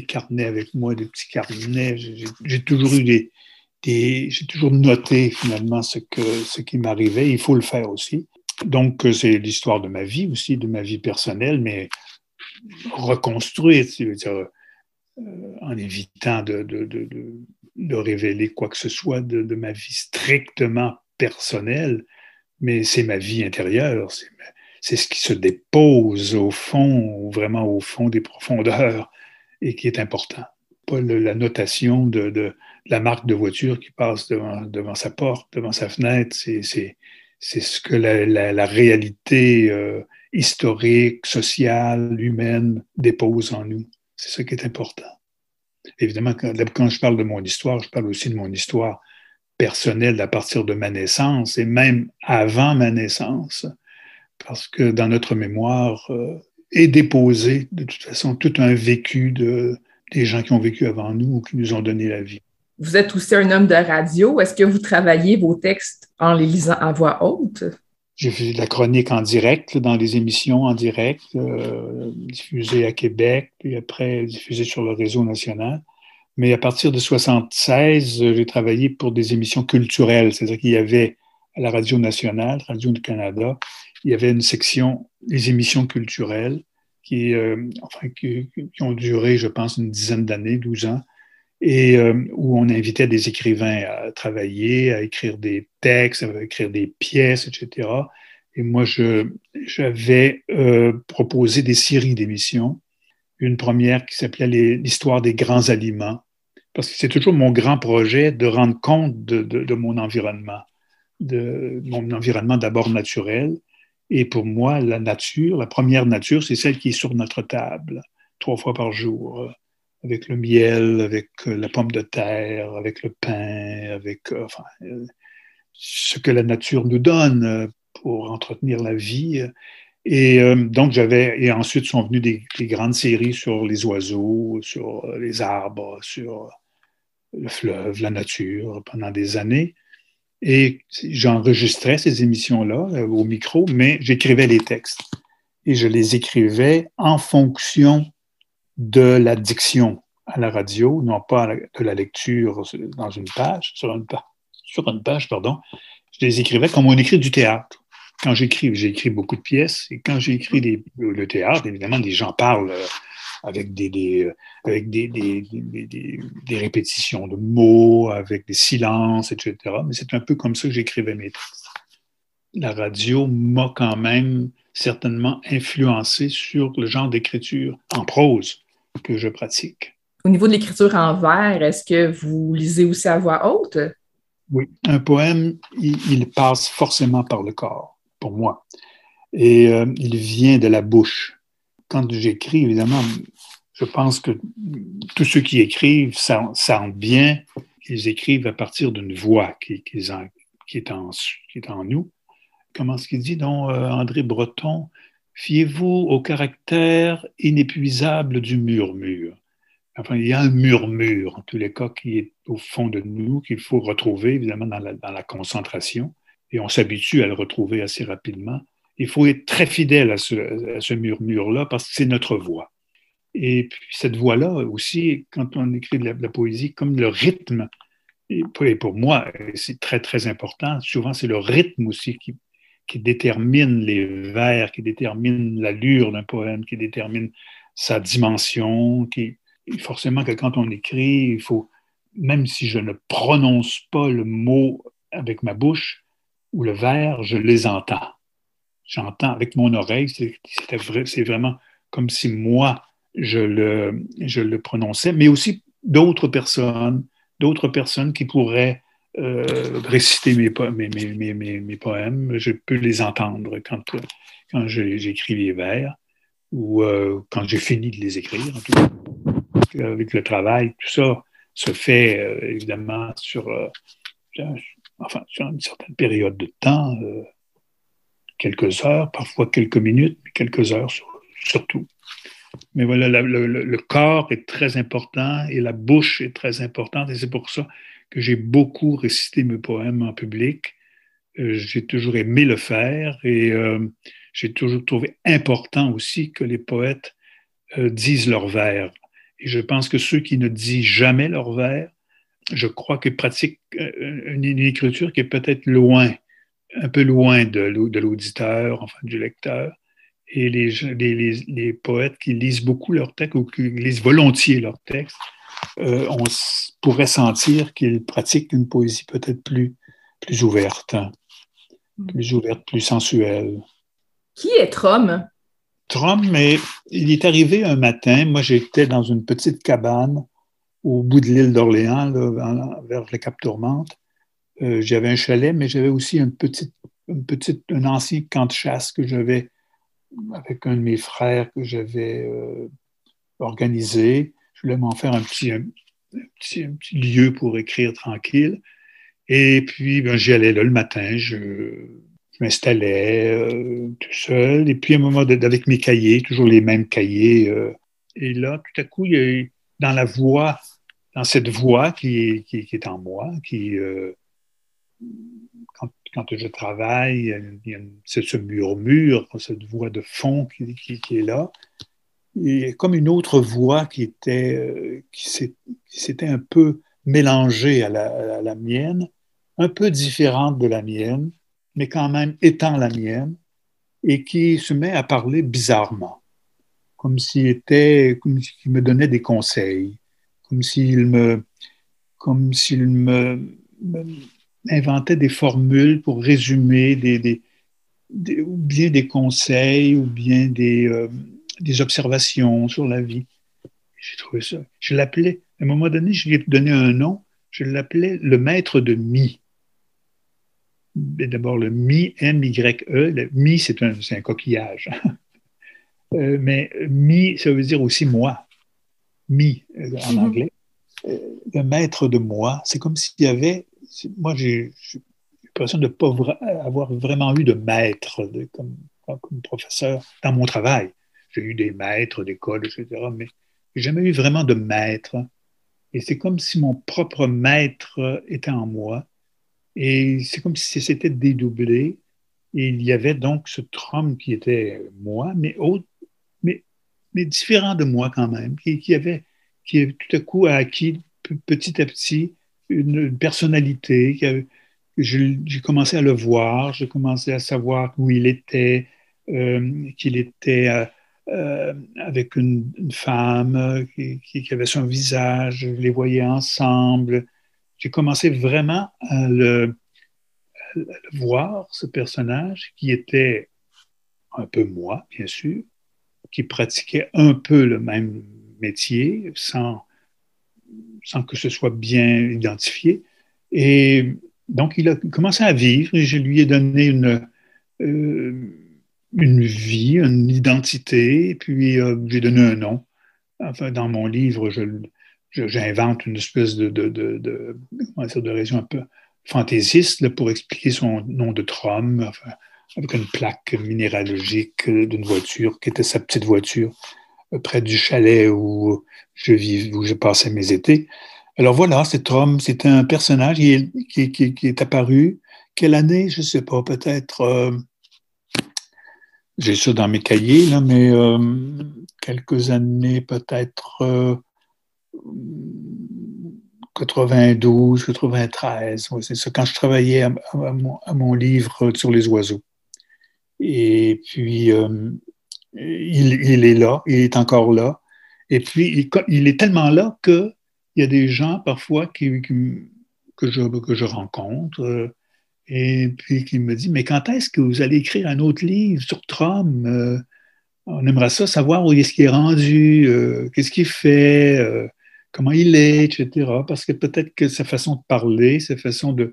carnets avec moi, des petits carnets. J'ai toujours eu des, j'ai toujours noté finalement ce, ce qui m'arrivait. Il faut le faire aussi. Donc, euh, c'est l'histoire de ma vie aussi, de ma vie personnelle, mais reconstruite, dire, en évitant de, de, de, de, révéler quoi que ce soit de, ma vie strictement personnelle, mais c'est ma vie intérieure, c'est ce qui se dépose au fond, vraiment au fond des profondeurs et qui est important. Pas la notation de, la marque de voiture qui passe devant, devant sa porte, devant sa fenêtre, c'est ce que la, réalité euh, historique, sociale, humaine dépose en nous. C'est ce qui est important. Évidemment, quand, je parle de mon histoire, je parle aussi de mon histoire personnelle à partir de ma naissance et même avant ma naissance, parce que dans notre mémoire euh, est déposé de toute façon tout un vécu de, des gens qui ont vécu avant nous ou qui nous ont donné la vie. Vous êtes aussi un homme de radio. Est-ce que vous travaillez vos textes en les lisant à voix haute? J'ai fait de la chronique en direct, dans les émissions en direct, euh, diffusées à Québec, puis après diffusées sur le réseau national. Mais à partir de 76, j'ai travaillé pour des émissions culturelles, c'est-à-dire qu'il y avait à la Radio nationale, Radio du Canada, il y avait une section des émissions culturelles qui, euh, enfin, qui, qui, ont duré, je pense, une dizaine d'années, 12 ans, et euh, où on invitait des écrivains à travailler, à écrire des textes, à écrire des pièces, etc. Et moi, j'avais euh, proposé des séries d'émissions. Une première qui s'appelait L'histoire des grands aliments, parce que c'est toujours mon grand projet de rendre compte de, de, mon environnement, de mon environnement d'abord naturel. Et pour moi, la nature, la première nature, c'est celle qui est sur notre table, trois fois par jour, avec le miel, avec la pomme de terre, avec le pain, avec enfin, ce que la nature nous donne pour entretenir la vie. Et euh, donc, j'avais, et ensuite sont venues des, grandes séries sur les oiseaux, sur les arbres, sur le fleuve, la nature pendant des années. Et j'enregistrais ces émissions-là euh, au micro, mais j'écrivais les textes. Et je les écrivais en fonction de la diction à la radio, non pas de la lecture dans une page, sur une, page, pardon. Je les écrivais comme on écrit du théâtre quand j'écris, j'ai écrit beaucoup de pièces, et quand j'ai écrit le théâtre, évidemment, des gens parlent euh, avec des, des, répétitions de mots, avec des silences, etc. Mais c'est un peu comme ça que j'écrivais mes textes. La radio m'a quand même certainement influencé sur le genre d'écriture en prose que je pratique. Au niveau de l'écriture en vers, est-ce que vous lisez aussi à voix haute? Oui, un poème, il passe forcément par le corps pour moi. Et euh, il vient de la bouche. Quand j'écris, évidemment, je pense que tous ceux qui écrivent sentent bien qu'ils écrivent à partir d'une voix qui, qui, est en, qui, est en, nous. Comment est-ce qu'il dit, donc, euh, André Breton? Fiez-vous au caractère inépuisable du murmure. Enfin, il y a un murmure, en tous les cas, qui est au fond de nous, qu'il faut retrouver, évidemment, dans la, la concentration et on s'habitue à le retrouver assez rapidement. Il faut être très fidèle à ce, murmure-là parce que c'est notre voix. Et puis cette voix-là aussi, quand on écrit de la, poésie, comme le rythme, et pour moi, c'est très, très important, souvent c'est le rythme aussi qui, qui détermine les vers, qui détermine l'allure d'un poème, qui détermine sa dimension, qui forcément que quand on écrit, il faut, même si je ne prononce pas le mot avec ma bouche, ou le vers, je les entends. J'entends avec mon oreille, c'est vraiment comme si moi, je le, je le prononçais, mais aussi d'autres personnes, d'autres personnes qui pourraient euh, réciter mes, mes, mes, mes, poèmes. Je peux les entendre quand, quand j'écris les vers ou euh, quand j'ai fini de les écrire. Avec le travail, tout ça se fait euh, évidemment sur, enfin, sur une certaine période de temps, euh, quelques heures, parfois quelques minutes, mais quelques heures surtout. Mais voilà, le, corps est très important et la bouche est très importante et c'est pour ça que j'ai beaucoup récité mes poèmes en public. Euh, j'ai toujours aimé le faire et euh, j'ai toujours trouvé important aussi que les poètes disent leurs vers. Et je pense que ceux qui ne disent jamais leurs vers je crois qu'ils pratiquent euh, une, écriture qui est peut-être loin, un peu loin de, l'auditeur, enfin du lecteur. Et les, poètes qui lisent beaucoup leurs textes ou qui lisent volontiers leurs textes, euh, on pourrait sentir qu'ils pratiquent une poésie peut-être plus, plus ouverte, hein. mm. plus ouverte, plus sensuelle. Qui est Trom? Trom, mais il est arrivé un matin, moi j'étais dans une petite cabane au bout de l'île d'Orléans, vers le Cap Tourmente. Euh, j'avais un chalet, mais j'avais aussi une petite, une petite, un ancien camp de chasse que j'avais avec un de mes frères que j'avais euh, organisé. Je voulais m'en faire un petit, un, petit, lieu pour écrire tranquille. Et puis, ben, j'y allais là le matin, je, m'installais euh, tout seul. Et puis, à un moment, avec mes cahiers, toujours les mêmes cahiers. et là, tout à coup, il y a, dans la voix dans cette voix qui, qui, est en moi, qui, euh, quand, quand, je travaille, c'est ce murmure, cette voix de fond qui, qui, est là. Comme une autre voix qui était, euh, qui s'était un peu mélangée à la, la, mienne, un peu différente de la mienne, mais quand même étant la mienne, et qui se met à parler bizarrement, comme s'il était, comme s'il me donnait des conseils comme s'il me, comme s'il me, inventait des formules pour résumer des, ou bien des conseils ou bien des, euh, des observations sur la vie. J'ai trouvé ça. Je l'appelais À un moment donné, je lui ai donné un nom, je l'appelais le maître de mi. D'abord, le mi, M-Y-E. Le mi, c'est un, un, coquillage. Euh, mais mi, ça veut dire aussi moi. Mi, euh, en mm-hmm. anglais. Euh, le maître de moi, c'est comme s'il y avait. Moi, j'ai l'impression de ne pas avoir vraiment eu de maître comme, comme professeur dans mon travail. J'ai eu des maîtres d'école, etc., mais j'ai jamais eu vraiment de maître. Et c'est comme si mon propre maître était en moi. Et c'est comme si c'était dédoublé. Et il y avait donc ce trône qui était moi, mais autre, mais, mais différent de moi quand même, qui, qui avait, qui tout à coup a acquis petit à petit une, personnalité. J'ai commencé à le voir, j'ai commencé à savoir où il était, euh, qu'il était euh, euh, avec une, femme qui, avait son visage, je les voyais ensemble. J'ai commencé vraiment à le, voir, ce personnage, qui était un peu moi, bien sûr, qui pratiquait un peu le même métier sans, sans que ce soit bien identifié. Et donc, il a commencé à vivre et je lui ai donné une, euh, une vie, une identité, et puis euh, j'ai donné un nom. Enfin, dans mon livre, j'invente une espèce de, de, de, de, de raison un peu fantaisiste pour expliquer son nom de Trom, avec une plaque minéralogique d'une voiture qui était sa petite voiture euh, près du chalet où je vis, où je passais mes étés. Alors voilà, c'est Trom, c'est un personnage qui est, qui, qui, est, apparu. Quelle année, je ne sais pas, peut-être euh, j'ai ça dans mes cahiers, là, mais euh, quelques années, peut-être 92, euh, 93. c'est ça, quand je travaillais à, mon, livre sur les oiseaux. Et puis, euh, il, est là, il est encore là. Et puis, il, est tellement là qu'il y a des gens parfois que, je, que je rencontre et puis qui me dit, mais quand est-ce que vous allez écrire un autre livre sur Trump? Euh, on aimerait ça savoir où est-ce qu'il est rendu, euh, qu'est-ce qu'il fait, euh, comment il est, etc. Parce que peut-être que sa façon de parler, sa façon de,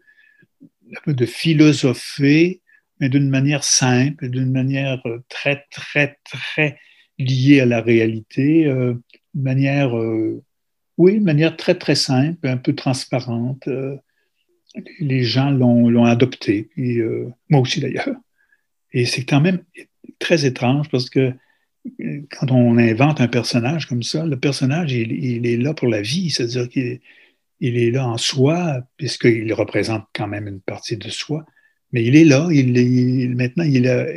de philosopher, mais d'une manière simple, d'une manière très, très, très liée à la réalité, une manière, oui, une manière très, très simple, un peu transparente les gens l'ont adopté, et, euh, moi aussi d'ailleurs. Et c'est quand même très étrange parce que euh, quand on invente un personnage comme ça, le personnage, il, est là pour la vie, c'est-à-dire qu'il il est là en soi, puisqu'il représente quand même une partie de soi, mais il est là, il, maintenant il a,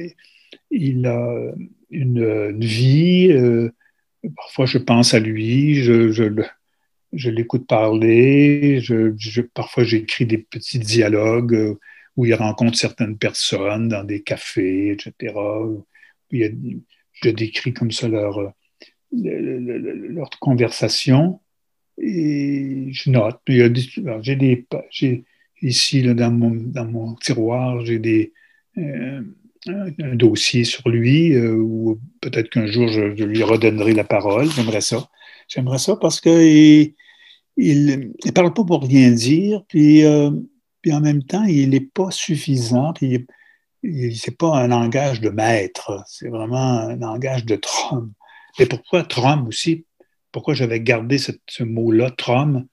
il a une, vie, euh, parfois je pense à lui, je, je, je l'écoute parler, parfois j'écris des petits dialogues euh, où il rencontre certaines personnes dans des cafés, etc. je décris comme ça leur, leur conversation et je note. J'ai des, ici là, dans, mon, dans mon tiroir, j'ai des euh, un dossier sur lui euh, où peut-être qu'un jour je, lui redonnerai la parole. J'aimerais ça. J'aimerais ça parce que ne parle pas pour rien dire, puis, euh, puis en même temps, il n'est pas suffisant, puis c'est pas un langage de maître, c'est vraiment un langage de trom. Et pourquoi trom aussi? Pourquoi j'avais gardé ce mot-là, trom?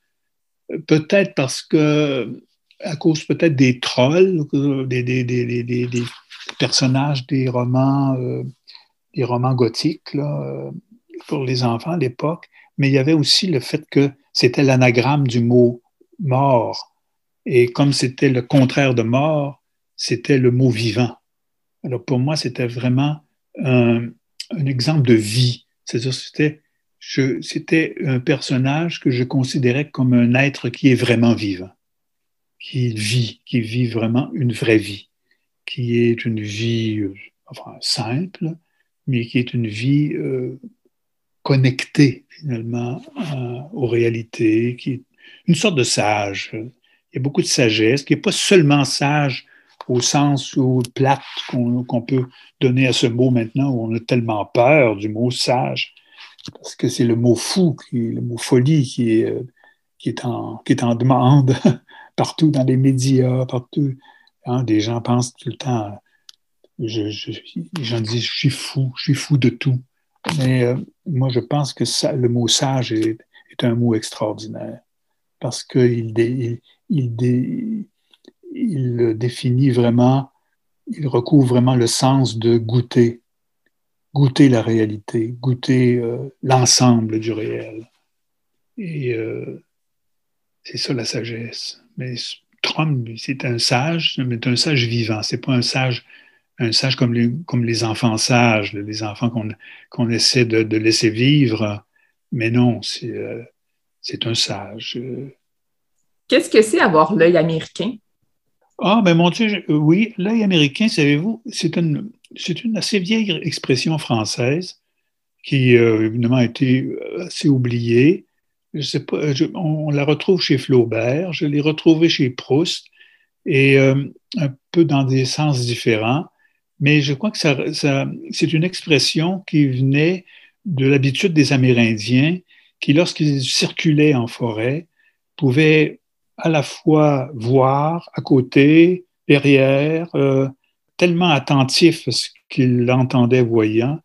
Peut-être parce que, à cause peut-être des trolls, des, des, des, des personnages des romans, euh, des romans gothiques là, euh, pour les enfants à l'époque, mais il y avait aussi le fait que c'était l'anagramme du mot mort. Et comme c'était le contraire de mort, c'était le mot vivant. Alors pour moi, c'était vraiment un, exemple de vie. C'est-à-dire c'était, un personnage que je considérais comme un être qui est vraiment vivant, qui vit, qui vit vraiment une vraie vie, qui est une vie euh, simple, mais qui est une vie euh, connecté finalement euh, aux réalités, qui est une sorte de sage. Il y a beaucoup de sagesse, qui n'est pas seulement sage au sens où plate qu'on peut donner à ce mot maintenant, où on a tellement peur du mot sage. parce que c'est le mot fou, qui, le mot folie qui est, qui est, en, qui est en demande partout dans les médias, partout. Hein, des gens pensent tout le temps, je, je, les gens disent, je suis fou, je suis fou de tout. Mais euh, moi, je pense que le mot sage est, un mot extraordinaire parce qu'il il, il, il, définit vraiment, il recouvre vraiment le sens de goûter, goûter la réalité, goûter euh, l'ensemble du réel. Et euh, c'est ça la sagesse. Mais Trump, c'est un sage, mais c'est un sage vivant. C'est pas un sage, un sage comme les, comme les enfants sages, les enfants qu'on essaie de, de, laisser vivre. Mais non, c'est euh, un sage. Qu'est-ce que c'est avoir l'œil américain? Ah, ben mon Dieu, oui, l'œil américain, savez-vous, c'est une, une assez vieille expression française qui, euh, évidemment, a été assez oubliée je sais pas, on, la retrouve chez Flaubert, je l'ai retrouvée chez Proust, et euh, un peu dans des sens différents, mais je crois que ça, c'est une expression qui venait de l'habitude des Amérindiens qui, lorsqu'ils circulaient en forêt, pouvaient à la fois voir à côté, derrière, euh, tellement attentifs à ce qu'ils entendaient voyant,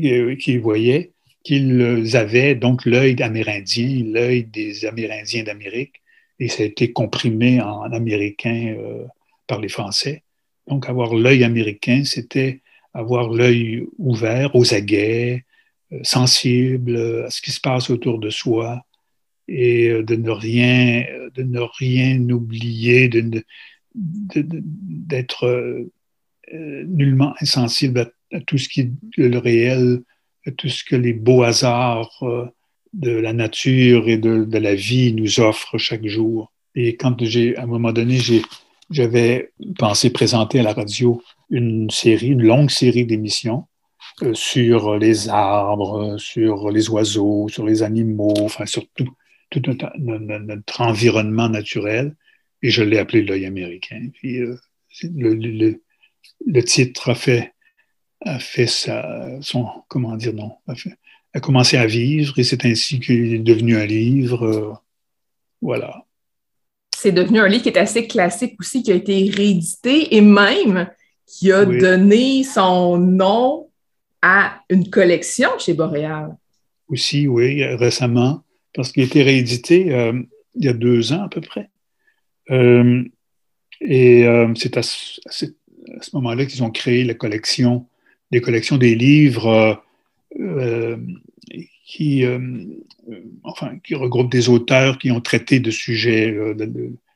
euh, qu'ils voyaient, qu'ils avaient donc l'œil amérindien, l'œil des Amérindiens d'Amérique, et ça a été comprimé en américain euh, par les Français. Donc avoir l'œil américain, c'était avoir l'œil ouvert aux aguets, euh, sensible à ce qui se passe autour de soi et euh, de ne rien, de ne rien oublier, d'être nullement insensible à, à, tout ce qui est le réel tout ce que les beaux hasards euh, de la nature et de, la vie nous offrent chaque jour. Et quand j'ai, à un moment donné, j'avais pensé présenter à la radio une série, une longue série d'émissions euh, sur les arbres, sur les oiseaux, sur les animaux, enfin sur tout, notre, environnement naturel. Et je l'ai appelé l'œil américain. Puis, euh, le, titre a fait a fait son, comment dire, non, a, commencé à vivre et c'est ainsi qu'il est devenu un livre. Euh, voilà. C'est devenu un livre qui est assez classique aussi, qui a été réédité et même qui a donné son nom à une collection chez Boréal. Aussi, oui, récemment, parce qu'il a été réédité euh, il y a deux ans à peu près. Euh, et c'est à, à, ce moment-là qu'ils ont créé la collection des collections des livres euh, euh, qui, euh, enfin, qui regroupent des auteurs qui ont traité de sujets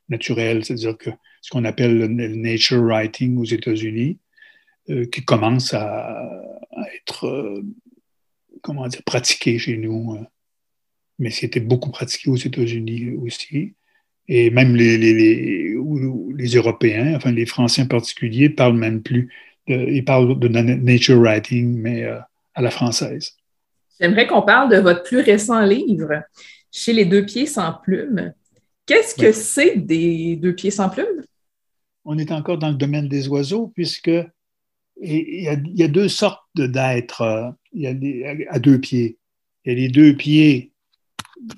naturels, c'est-à-dire que ce qu'on appelle le nature writing aux États-Unis, qui commence à, être, comment dire, pratiqué chez nous. mais c'était beaucoup pratiqué aux États-Unis aussi. Et même les, les, les, les, Européens, enfin les Français en particulier, parlent même plus il parle de nature writing, mais euh, à la française. J'aimerais qu'on parle de votre plus récent livre, Chez les deux pieds sans plumes. Qu'est-ce que c'est des deux pieds sans plumes? On est encore dans le domaine des oiseaux, puisque il y, a, deux sortes d'êtres euh, à deux pieds. Il y a les deux pieds,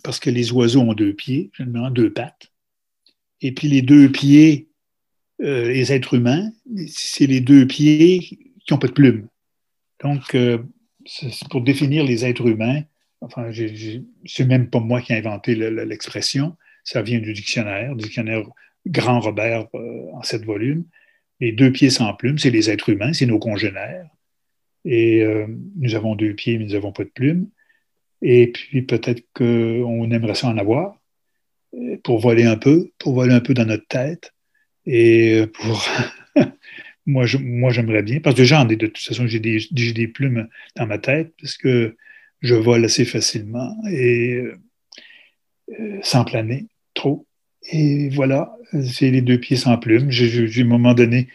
parce que les oiseaux ont deux pieds, généralement deux pattes. Et puis les deux pieds euh, les êtres humains, c'est les deux pieds qui n'ont pas de plumes. Donc, euh, pour définir les êtres humains, enfin, c'est même pas moi qui ai inventé l'expression, ça vient du dictionnaire, du dictionnaire Grand Robert euh, en sept volumes. Les deux pieds sans plumes, c'est les êtres humains, c'est nos congénères. Et nous avons deux pieds, mais nous n'avons pas de plumes. Et puis peut-être qu'on aimerait ça en avoir pour voler un peu, pour voler un peu dans notre tête. Et euh, pour. moi, moi, j'aimerais bien, parce que j'en ai de toute façon, j'ai des, des, plumes dans ma tête, parce que je vole assez facilement et euh, euh, sans planer trop. Et voilà, c'est les deux pieds sans plumes. J'ai, à un moment donné,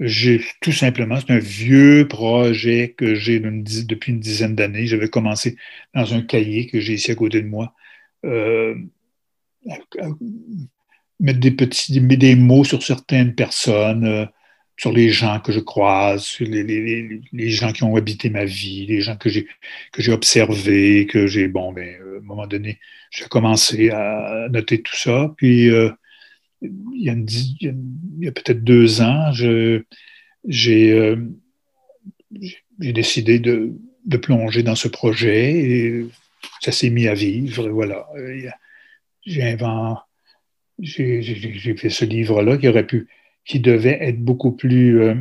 j'ai tout simplement, c'est un vieux projet que j'ai depuis une dizaine d'années. J'avais commencé dans un cahier que j'ai ici à côté de moi. Euh, mettre des petits des mots sur certaines personnes, sur les gens que je croise, sur les, les, les, gens qui ont habité ma vie, les gens que j'ai que j'ai observés, que j'ai bon, ben, euh, à un moment donné, j'ai commencé à noter tout ça. Puis euh, il y a, peut-être deux ans, euh, j'ai décidé de, de, plonger dans ce projet et ça s'est mis à vivre. voilà, j'ai j'ai fait ce livre-là qui aurait pu qui devait être beaucoup plus euh,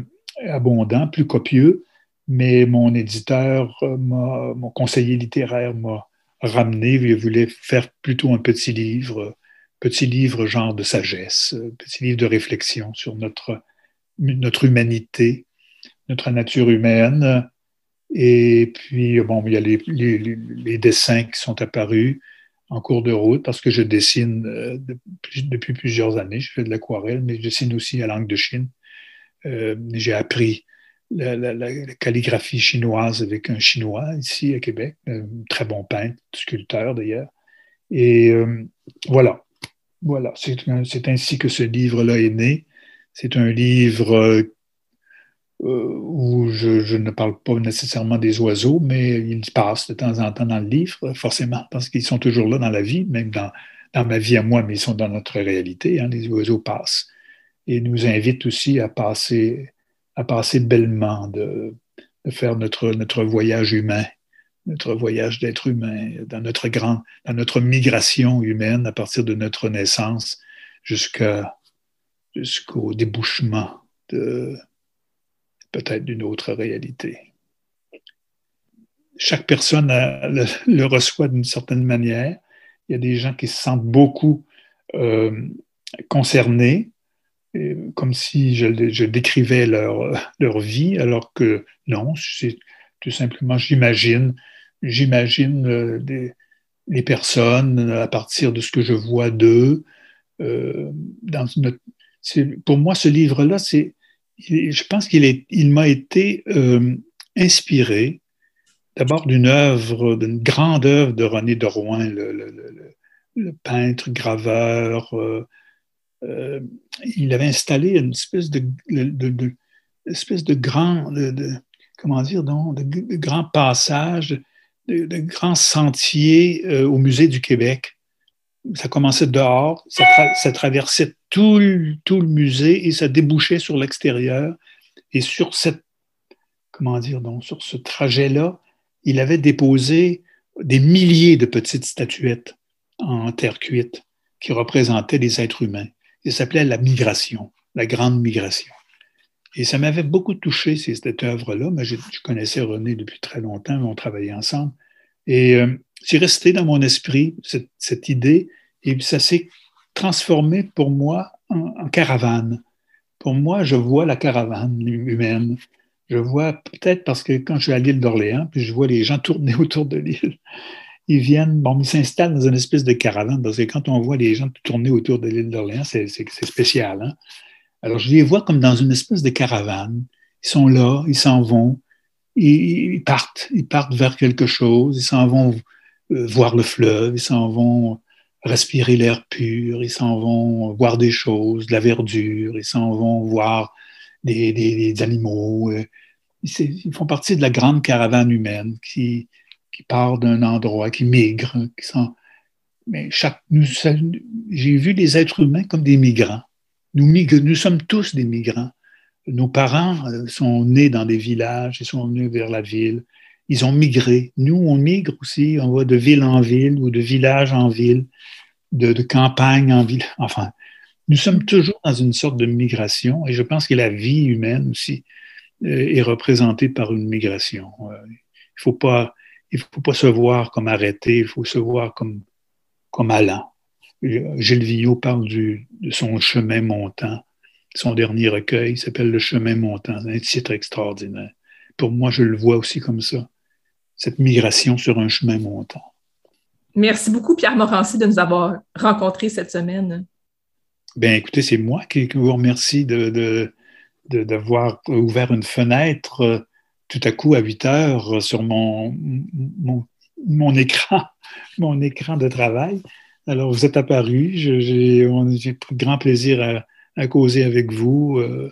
abondant, plus copieux, mais mon éditeur, euh, mon conseiller littéraire m'a ramené, il voulait faire plutôt un petit livre, petit livre genre de sagesse, petit livre de réflexion sur notre, notre humanité, notre nature humaine. Et puis, bon, il y a les, dessins qui sont apparus en cours de route parce que je dessine euh, depuis plusieurs années. Je fais de l'aquarelle, mais je dessine aussi à langue de Chine. Euh, j'ai appris la, calligraphie chinoise avec un Chinois ici à Québec, un très bon peintre, sculpteur d'ailleurs. Et euh, voilà, voilà, c'est ainsi que ce livre-là est né. C'est un livre euh, où je, ne parle pas nécessairement des oiseaux, mais ils passent de temps en temps dans le livre, forcément, parce qu'ils sont toujours là dans la vie, même dans, ma vie à moi, mais ils sont dans notre réalité. Hein, les oiseaux passent et nous invitent aussi à passer, à passer bellement, de, faire notre, notre voyage humain, notre voyage d'être humain, dans notre, grand, dans notre migration humaine à partir de notre naissance jusqu'au débouchement de, peut-être d'une autre réalité. Chaque personne le, reçoit d'une certaine manière. Il y a des gens qui se sentent beaucoup euh, concernés, comme si je, décrivais leur, leur, vie, alors que non, c'est tout simplement, j'imagine, j'imagine euh, les personnes à partir de ce que je vois d'eux. Euh, pour moi, ce livre-là, c'est je pense qu'il il m'a été euh, inspiré d'abord d'une œuvre, d'une grande œuvre de René de Rouen, le, peintre, graveur. Euh, euh, il avait installé une espèce de, de grand, comment dire, donc, de, grand passage, de, grands sentiers au musée du Québec ça commençait dehors, ça, traversait tout le, tout le, musée et ça débouchait sur l'extérieur. Et sur cette, comment dire donc, sur ce trajet-là, il avait déposé des milliers de petites statuettes en terre cuite qui représentaient les êtres humains. Il s'appelait la migration, la grande migration. Et ça m'avait beaucoup touché, cette œuvre-là. Mais je, connaissais René depuis très longtemps, on travaillait ensemble. Et euh, c'est resté dans mon esprit, cette, cette idée, et ça s'est transformé pour moi en, caravane. Pour moi, je vois la caravane humaine. Je vois peut-être parce que quand je suis à l'île d'Orléans, puis je vois les gens tourner autour de l'île, ils viennent, bon, ils s'installent dans une espèce de caravane, parce que quand on voit les gens tourner autour de l'île d'Orléans, c'est spécial. Hein? Alors, je les vois comme dans une espèce de caravane. Ils sont là, ils s'en vont, ils, partent, ils partent vers quelque chose, ils s'en vont euh, voir le fleuve, ils s'en vont respirer l'air pur, ils s'en vont voir des choses, de la verdure, ils s'en vont voir des, animaux. Euh, ils font partie de la grande caravane humaine qui, part d'un endroit, qui migre. Qui Mais chaque, j'ai vu les êtres humains comme des migrants. Nous, nous sommes tous des migrants. Nos parents euh, sont nés dans des villages, ils sont venus vers la ville. Ils ont migré. Nous, on migre aussi, on va de ville en ville ou de village en ville de, campagne en ville. Enfin, nous sommes toujours dans une sorte de migration et je pense que la vie humaine aussi euh, est représentée par une migration. Euh, il ne faut, faut pas se voir comme arrêté, il faut se voir comme, comme allant. Gilles Villot parle de son chemin montant. Son dernier recueil s'appelle Le chemin montant. Un titre extraordinaire. Pour moi, je le vois aussi comme ça. Cette migration sur un chemin montant. Merci beaucoup, Pierre Morancy, de nous avoir rencontrés cette semaine. Bien, écoutez, c'est moi qui, vous remercie de, d'avoir ouvert une fenêtre euh, tout à coup à 8 heures euh, sur mon, mon, écran, mon écran de travail. Alors, vous êtes apparu, j'ai, pris grand plaisir à, causer avec vous. Euh,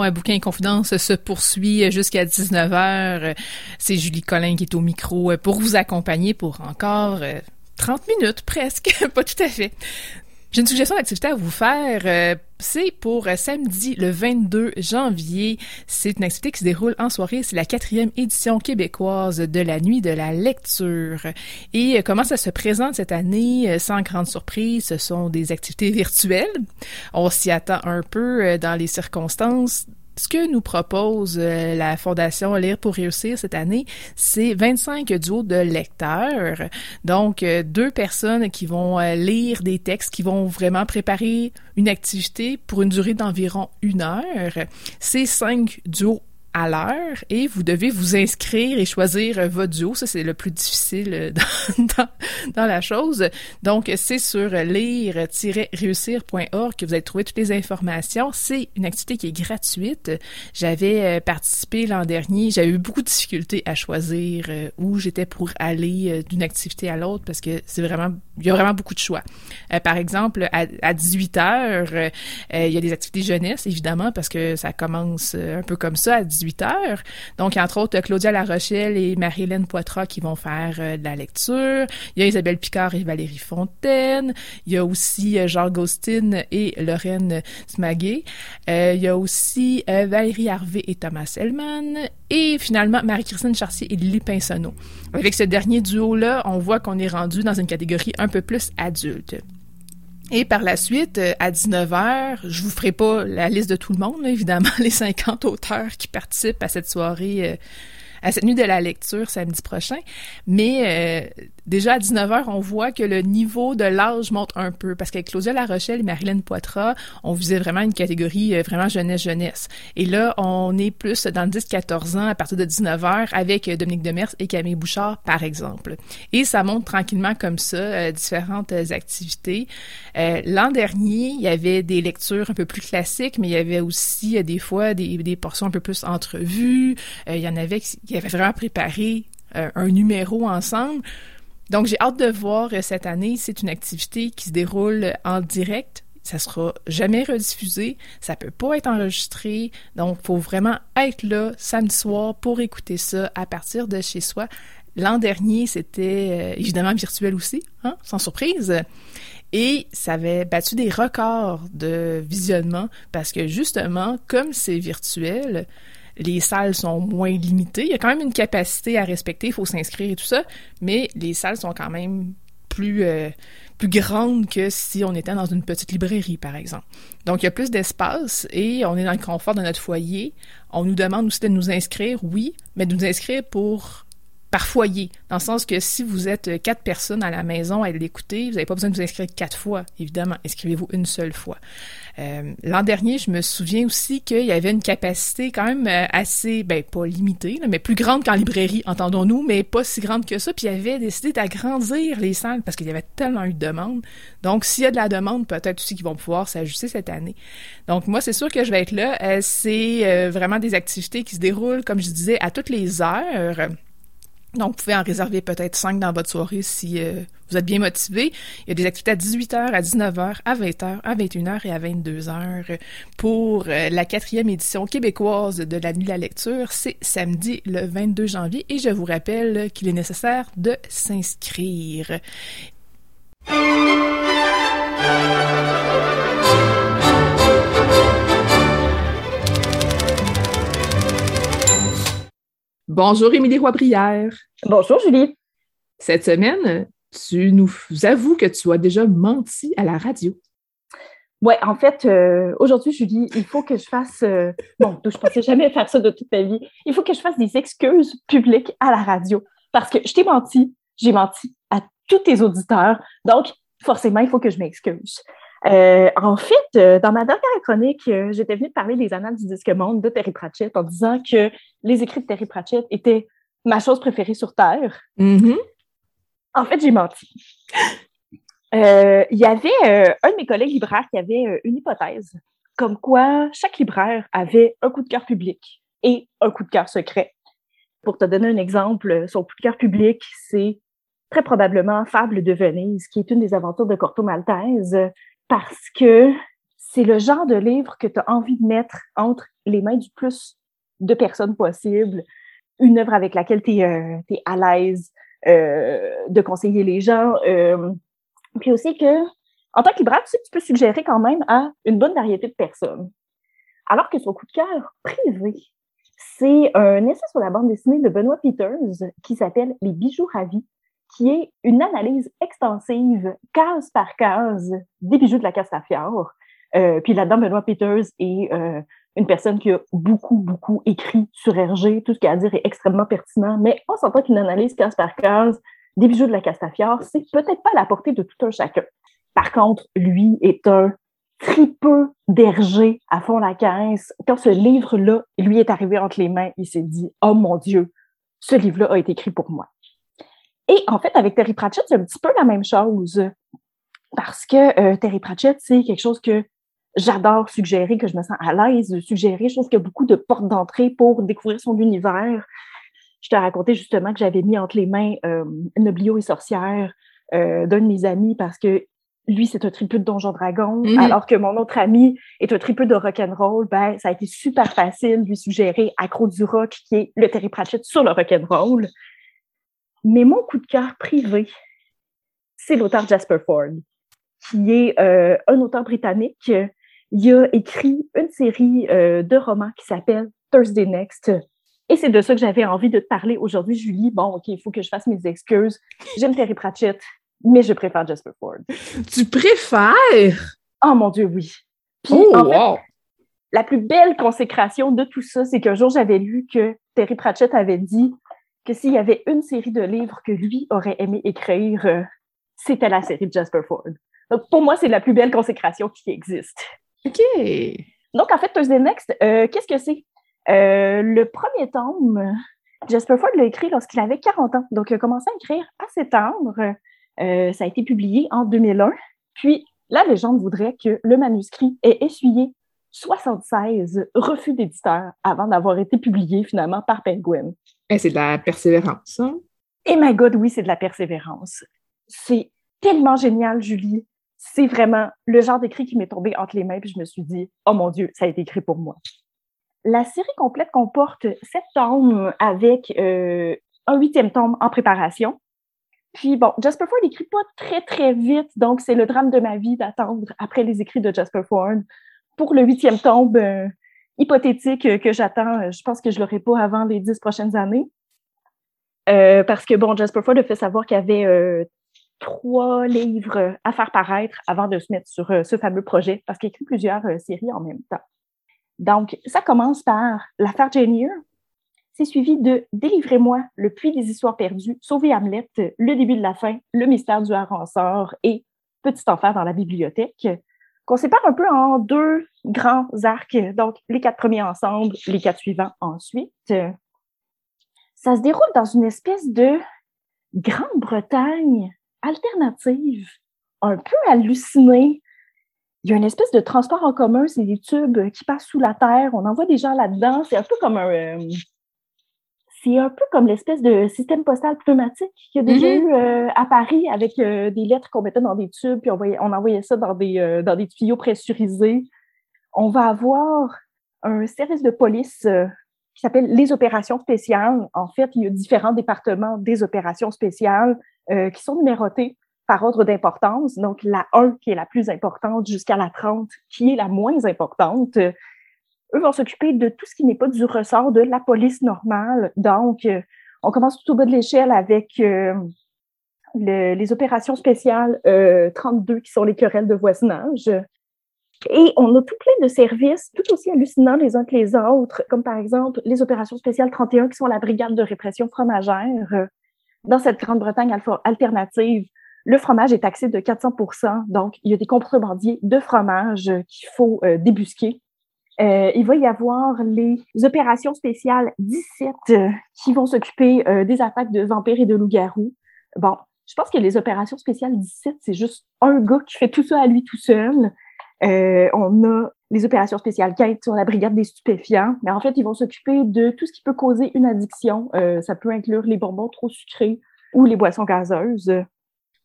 L'émission euh, Bouquin et Confidence se poursuit jusqu'à 19h. C'est Julie Collin qui est au micro euh, pour vous accompagner pour encore 30 euh, minutes presque, pas tout à fait. J'ai une suggestion d'activité à vous faire. Euh, c'est pour euh, samedi le 22 janvier. C'est une activité qui se déroule en soirée. C'est la quatrième édition québécoise de la nuit de la lecture. Et euh, comment ça se présente cette année? Sans grande surprise, ce sont des activités virtuelles. On s'y attend un peu dans les circonstances ce que nous propose euh, la Fondation Lire pour réussir cette année, c'est 25 duos de lecteurs. Donc, euh, deux personnes qui vont euh, lire des textes, qui vont vraiment préparer une activité pour une durée d'environ une heure. C'est cinq duos à l'heure et vous devez vous inscrire et choisir euh, votre duo. Ça, c'est le plus difficile euh, dans, dans, la chose. Donc, c'est sur lire-réussir.org que vous allez trouver toutes les informations. C'est une activité qui est gratuite. J'avais euh, participé l'an dernier. J'avais eu beaucoup de difficultés à choisir où j'étais pour aller d'une activité à l'autre parce que c'est vraiment, il y a vraiment beaucoup de choix. par exemple, à, à 18 heures, il y a des activités jeunesse, évidemment, parce que ça commence un peu comme ça à 18 18 heures. Donc, entre autres, Claudia Larochelle et Marie-Hélène Poitras qui vont faire euh, de la lecture. Il y a Isabelle Picard et Valérie Fontaine. Il y a aussi euh, Jean Gaustin et Lorraine Smaguet. Euh, il y a aussi Valérie Harvey et Thomas Hellman. Et finalement, Marie-Christine Charcier et Lily Pinsonneau. Avec ce dernier duo-là, on voit qu'on est rendu dans une catégorie un peu plus adulte. Et par la suite, euh, à 19h, je vous ferai pas la liste de tout le monde, évidemment, les 50 auteurs qui participent à cette soirée, euh, à cette nuit de la lecture samedi prochain. Mais euh, déjà à 19h, on voit que le niveau de l'âge monte un peu parce qu'avec Claudia Larochelle et Marilyn Poitras, on visait vraiment une catégorie euh, vraiment jeunesse-jeunesse. Et là, on est plus dans le 10-14 ans à partir de 19h avec euh, Dominique Demers et Camille Bouchard, par exemple. Et ça monte tranquillement comme ça, euh, différentes activités. L'an dernier, il y avait des lectures un peu plus classiques, mais il y avait aussi des fois des, des portions un peu plus entrevues. il y en avait qui avaient vraiment préparé un numéro ensemble. Donc, j'ai hâte de voir euh, cette année. C'est une activité qui se déroule en direct. Ça sera jamais rediffusé. Ça peut pas être enregistré. Donc, faut vraiment être là samedi soir pour écouter ça à partir de chez soi. L'an dernier, c'était euh, évidemment virtuel aussi, hein, sans surprise. Et ça avait battu des records de visionnement parce que justement, comme c'est virtuel, les salles sont moins limitées. Il y a quand même une capacité à respecter, il faut s'inscrire et tout ça, mais les salles sont quand même plus, euh, plus grandes que si on était dans une petite librairie, par exemple. Donc, il y a plus d'espace et on est dans le confort de notre foyer. On nous demande aussi de nous inscrire, oui, mais de nous inscrire pour par foyer, dans le sens que si vous êtes quatre personnes à la maison à l'écouter, vous n'avez pas besoin de vous inscrire quatre fois, évidemment. Inscrivez-vous une seule fois. Euh, l'an dernier, je me souviens aussi qu'il y avait une capacité quand même euh, assez, ben pas limitée, mais plus grande qu'en librairie, entendons-nous, mais pas si grande que ça. Puis il avait décidé d'agrandir les salles parce qu'il y avait tellement eu de demandes. Donc s'il y a de la demande, peut-être aussi qu'ils vont pouvoir s'ajuster cette année. Donc moi, c'est sûr que je vais être là. Euh, c'est vraiment des activités qui se déroulent, comme je disais, à toutes les heures. Donc, vous pouvez en réserver peut-être cinq dans votre soirée si vous êtes bien motivé. Il y a des activités à 18h, à 19h, à 20h, à 21h et à 22h pour euh, la quatrième édition québécoise de la Nuit de la lecture. C'est samedi le 22 janvier et je vous rappelle qu'il est nécessaire de s'inscrire. Bonjour Émilie Roy-Brière. Bonjour Julie. Cette semaine, tu nous avoues que tu as déjà menti à la radio. Oui, en fait, euh, aujourd'hui, Julie, il faut que je fasse. Euh, bon, je ne pensais jamais faire ça de toute ma vie. Il faut que je fasse des excuses publiques à la radio parce que je t'ai menti, j'ai menti à tous tes auditeurs. Donc, forcément, il faut que je m'excuse. Euh, en fait, dans ma dernière chronique, j'étais venue parler des annales du disque monde de Terry Pratchett en disant que les écrits de Terry Pratchett étaient ma chose préférée sur Terre. Mm-hmm. En fait, j'ai menti. Euh, il y avait euh, un de mes collègues libraires qui avait euh, une hypothèse, comme quoi chaque libraire avait un coup de cœur public et un coup de cœur secret. Pour te donner un exemple, son coup de cœur public, c'est très probablement Fable de Venise, qui est une des aventures de Corto Maltese, parce que c'est le genre de livre que tu as envie de mettre entre les mains du plus de personnes possible, une œuvre avec laquelle tu es, à l'aise de conseiller les gens puis aussi que, en tant que libraire, tu, sais tu peux suggérer quand même à une bonne variété de personnes. Alors que son coup de cœur privé, c'est un essai sur la bande dessinée de Benoît Peters qui s'appelle Les bijoux ravis, qui est une analyse extensive, case par case, des bijoux de la Castafiore. Euh, puis là-dedans, Benoît Peters est euh, une personne qui a beaucoup, beaucoup écrit sur RG. Tout ce qu'il a à dire est extrêmement pertinent, mais on s'entend qu'une analyse case par case des bijoux de la Castafiore, c'est peut-être pas à la portée de tout un chacun. Par contre, lui est un tripeux d'Hergé à fond la caisse. Quand ce livre-là, lui est arrivé entre les mains, il s'est dit Oh mon Dieu, ce livre-là a été écrit pour moi. Et en fait, avec Terry Pratchett, c'est un petit peu la même chose. Parce que euh, Terry Pratchett, c'est quelque chose que j'adore suggérer, que je me sens à l'aise de suggérer. Je trouve qu'il y a beaucoup de portes d'entrée pour découvrir son univers. Je te racontais justement que j'avais mis entre les mains euh, Noblio et Sorcière euh, d'un de mes amis parce que lui, c'est un triple de Donjon Dragon, mm-hmm. alors que mon autre ami est un triple de rock'n'roll. Ben, ça a été super facile de lui suggérer Accro du rock, qui est le Terry Pratchett sur le rock'n'roll. Mais mon coup de cœur privé, c'est l'auteur Jasper Ford, qui est euh, un auteur britannique. Il a écrit une série euh, de romans qui s'appelle Thursday Next, et c'est de ça que j'avais envie de te parler aujourd'hui, Julie. Bon, OK, il faut que je fasse mes excuses. J'aime Terry Pratchett, mais je préfère Jasper Ford. Tu préfères? Oh mon Dieu, oui. Puis, oh, en fait, la plus belle consécration de tout ça, c'est qu'un jour, j'avais lu que Terry Pratchett avait dit que s'il y avait une série de livres que lui aurait aimé écrire, euh, c'était la série de Jasper Ford. Donc, pour moi, c'est la plus belle consécration qui existe. OK. Donc, en fait, Thursday Next, euh, qu'est-ce que c'est? Euh, le premier tome, Jasper Ford l'a écrit lorsqu'il avait 40 ans. Donc, il a commencé à écrire assez tendre. Euh, ça a été publié en 2001. Puis, la légende voudrait que le manuscrit ait essuyé 76 refus d'éditeur avant d'avoir été publié finalement par Penguin. Et eh, c'est de la persévérance. Hein? Et my God, oui, c'est de la persévérance. C'est tellement génial, Julie. C'est vraiment le genre d'écrit qui m'est tombé entre les mains, puis je me suis dit, oh mon Dieu, ça a été écrit pour moi. La série complète comporte sept tomes avec euh, un huitième tome en préparation. Puis bon, Jasper Ford n'écrit pas très très vite, donc c'est le drame de ma vie d'attendre après les écrits de Jasper Ford pour le huitième tome euh, hypothétique que j'attends. Euh, je pense que je l'aurai pas avant les dix prochaines années. parce que bon, Jasper Ford a fait savoir qu'il y avait trois livres à faire paraître avant de se mettre sur ce fameux projet, parce qu'il écrit plusieurs séries en même temps. Donc, ça commence par l'affaire Jane C'est suivi de Délivrez-moi, le puits des histoires perdues, Sauver Hamlet, le début de la fin, le mystère du sort et Petit enfer dans la bibliothèque, qu'on sépare un peu en deux grands arcs. Donc, les quatre premiers ensemble, les quatre suivants ensuite. Ça se déroule dans une espèce de Grande-Bretagne alternative, un peu hallucinée, il y a une espèce de transport en commun, c'est des tubes qui passent sous la terre. On envoie des gens là-dedans. C'est un peu comme un. Euh, c'est un peu comme l'espèce de système postal pneumatique qu'il y a déjà mm-hmm. eu euh, à Paris avec euh, des lettres qu'on mettait dans des tubes, puis on, on envoyait ça dans des, dans des tuyaux pressurisés. On va avoir un service de police qui s'appelle les opérations spéciales. En fait, il y a différents départements des opérations spéciales qui sont numérotés par ordre d'importance. Donc, la 1 qui est la plus importante jusqu'à la 30 qui est la moins importante. Eux vont s'occuper de tout ce qui n'est pas du ressort de la police normale. Donc, euh, on commence tout au bas de l'échelle avec euh, les opérations spéciales 32 qui sont les querelles de voisinage. Et on a tout plein de services tout aussi hallucinants les uns que les autres, comme par exemple les opérations spéciales 31 qui sont la brigade de répression fromagère. Dans cette Grande-Bretagne alternative, le fromage est taxé de 400% donc il y a des contrebandiers de fromage qu'il faut euh, débusquer. Euh, il va y avoir les opérations spéciales 17 euh, qui vont s'occuper des attaques de vampires et de loups-garous. Bon, je pense que les opérations spéciales 17, c'est juste un gars qui fait tout ça à lui tout seul. on a les opérations spéciales 15 sur la brigade des stupéfiants, mais en fait, ils vont s'occuper de tout ce qui peut causer une addiction. ça peut inclure les bonbons trop sucrés ou les boissons gazeuses.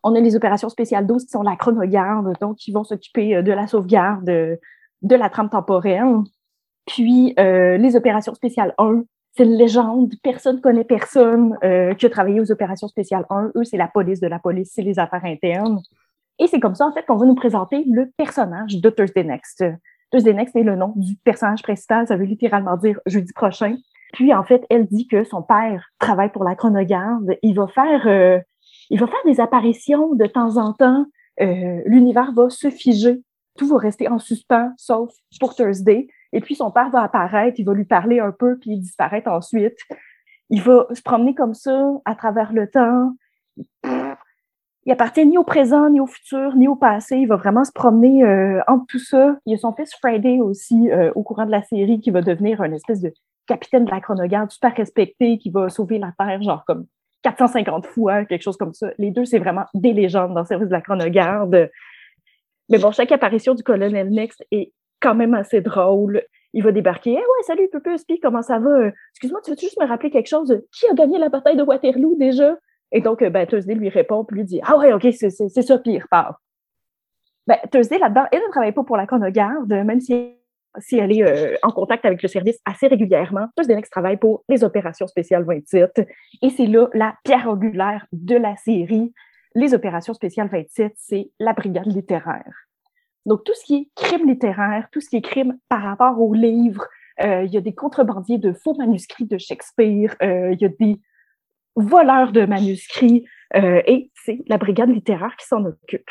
On a les opérations spéciales 12 qui sont la chronogarde, donc qui vont s'occuper euh, de la sauvegarde euh, de la trame temporelle. Puis euh, les opérations spéciales 1, c'est une légende. Personne connaît personne qui a travaillé aux opérations spéciales 1. Eux, c'est la police de la police, c'est les affaires internes. Et c'est comme ça, en fait, qu'on va nous présenter le personnage de Thursday Next. Thursday Next est le nom du personnage principal, ça veut littéralement dire jeudi prochain. Puis, en fait, elle dit que son père travaille pour la chronogarde. Il va faire il va faire des apparitions de temps en temps. Euh, l'univers va se figer. Tout va rester en suspens, sauf pour Thursday. Et puis, son père va apparaître, il va lui parler un peu, puis il disparaître ensuite. Il va se promener comme ça à travers le temps. Il appartient ni au présent, ni au futur, ni au passé. Il va vraiment se promener euh, entre tout ça. Il y a son fils Friday aussi euh, au courant de la série qui va devenir un espèce de capitaine de la chronogarde super respecté qui va sauver la Terre, genre comme 450 fois, quelque chose comme ça. Les deux, c'est vraiment des légendes dans le service de la chronogarde. Mais bon, chaque apparition du colonel Next est quand même assez drôle. Il va débarquer. Eh ouais, salut, Pupus, puis comment ça va? Excuse-moi, tu veux juste me rappeler quelque chose? Qui a gagné la bataille de Waterloo déjà? Et donc, ben, Thursday lui répond, puis lui dit Ah ouais, OK, c'est ça, pire, part. Ben, Thursday, là-dedans, elle ne travaille pas pour la chronogarde, même si elle est euh, en contact avec le service assez régulièrement. Plus Denex travaille pour les opérations spéciales 27. Et c'est là la pierre angulaire de la série. Les opérations spéciales 27, c'est la brigade littéraire. Donc, tout ce qui est crime littéraire, tout ce qui est crime par rapport aux livres, euh, il y a des contrebandiers de faux manuscrits de Shakespeare, euh, il y a des voleurs de manuscrits, et c'est la brigade littéraire qui s'en occupe.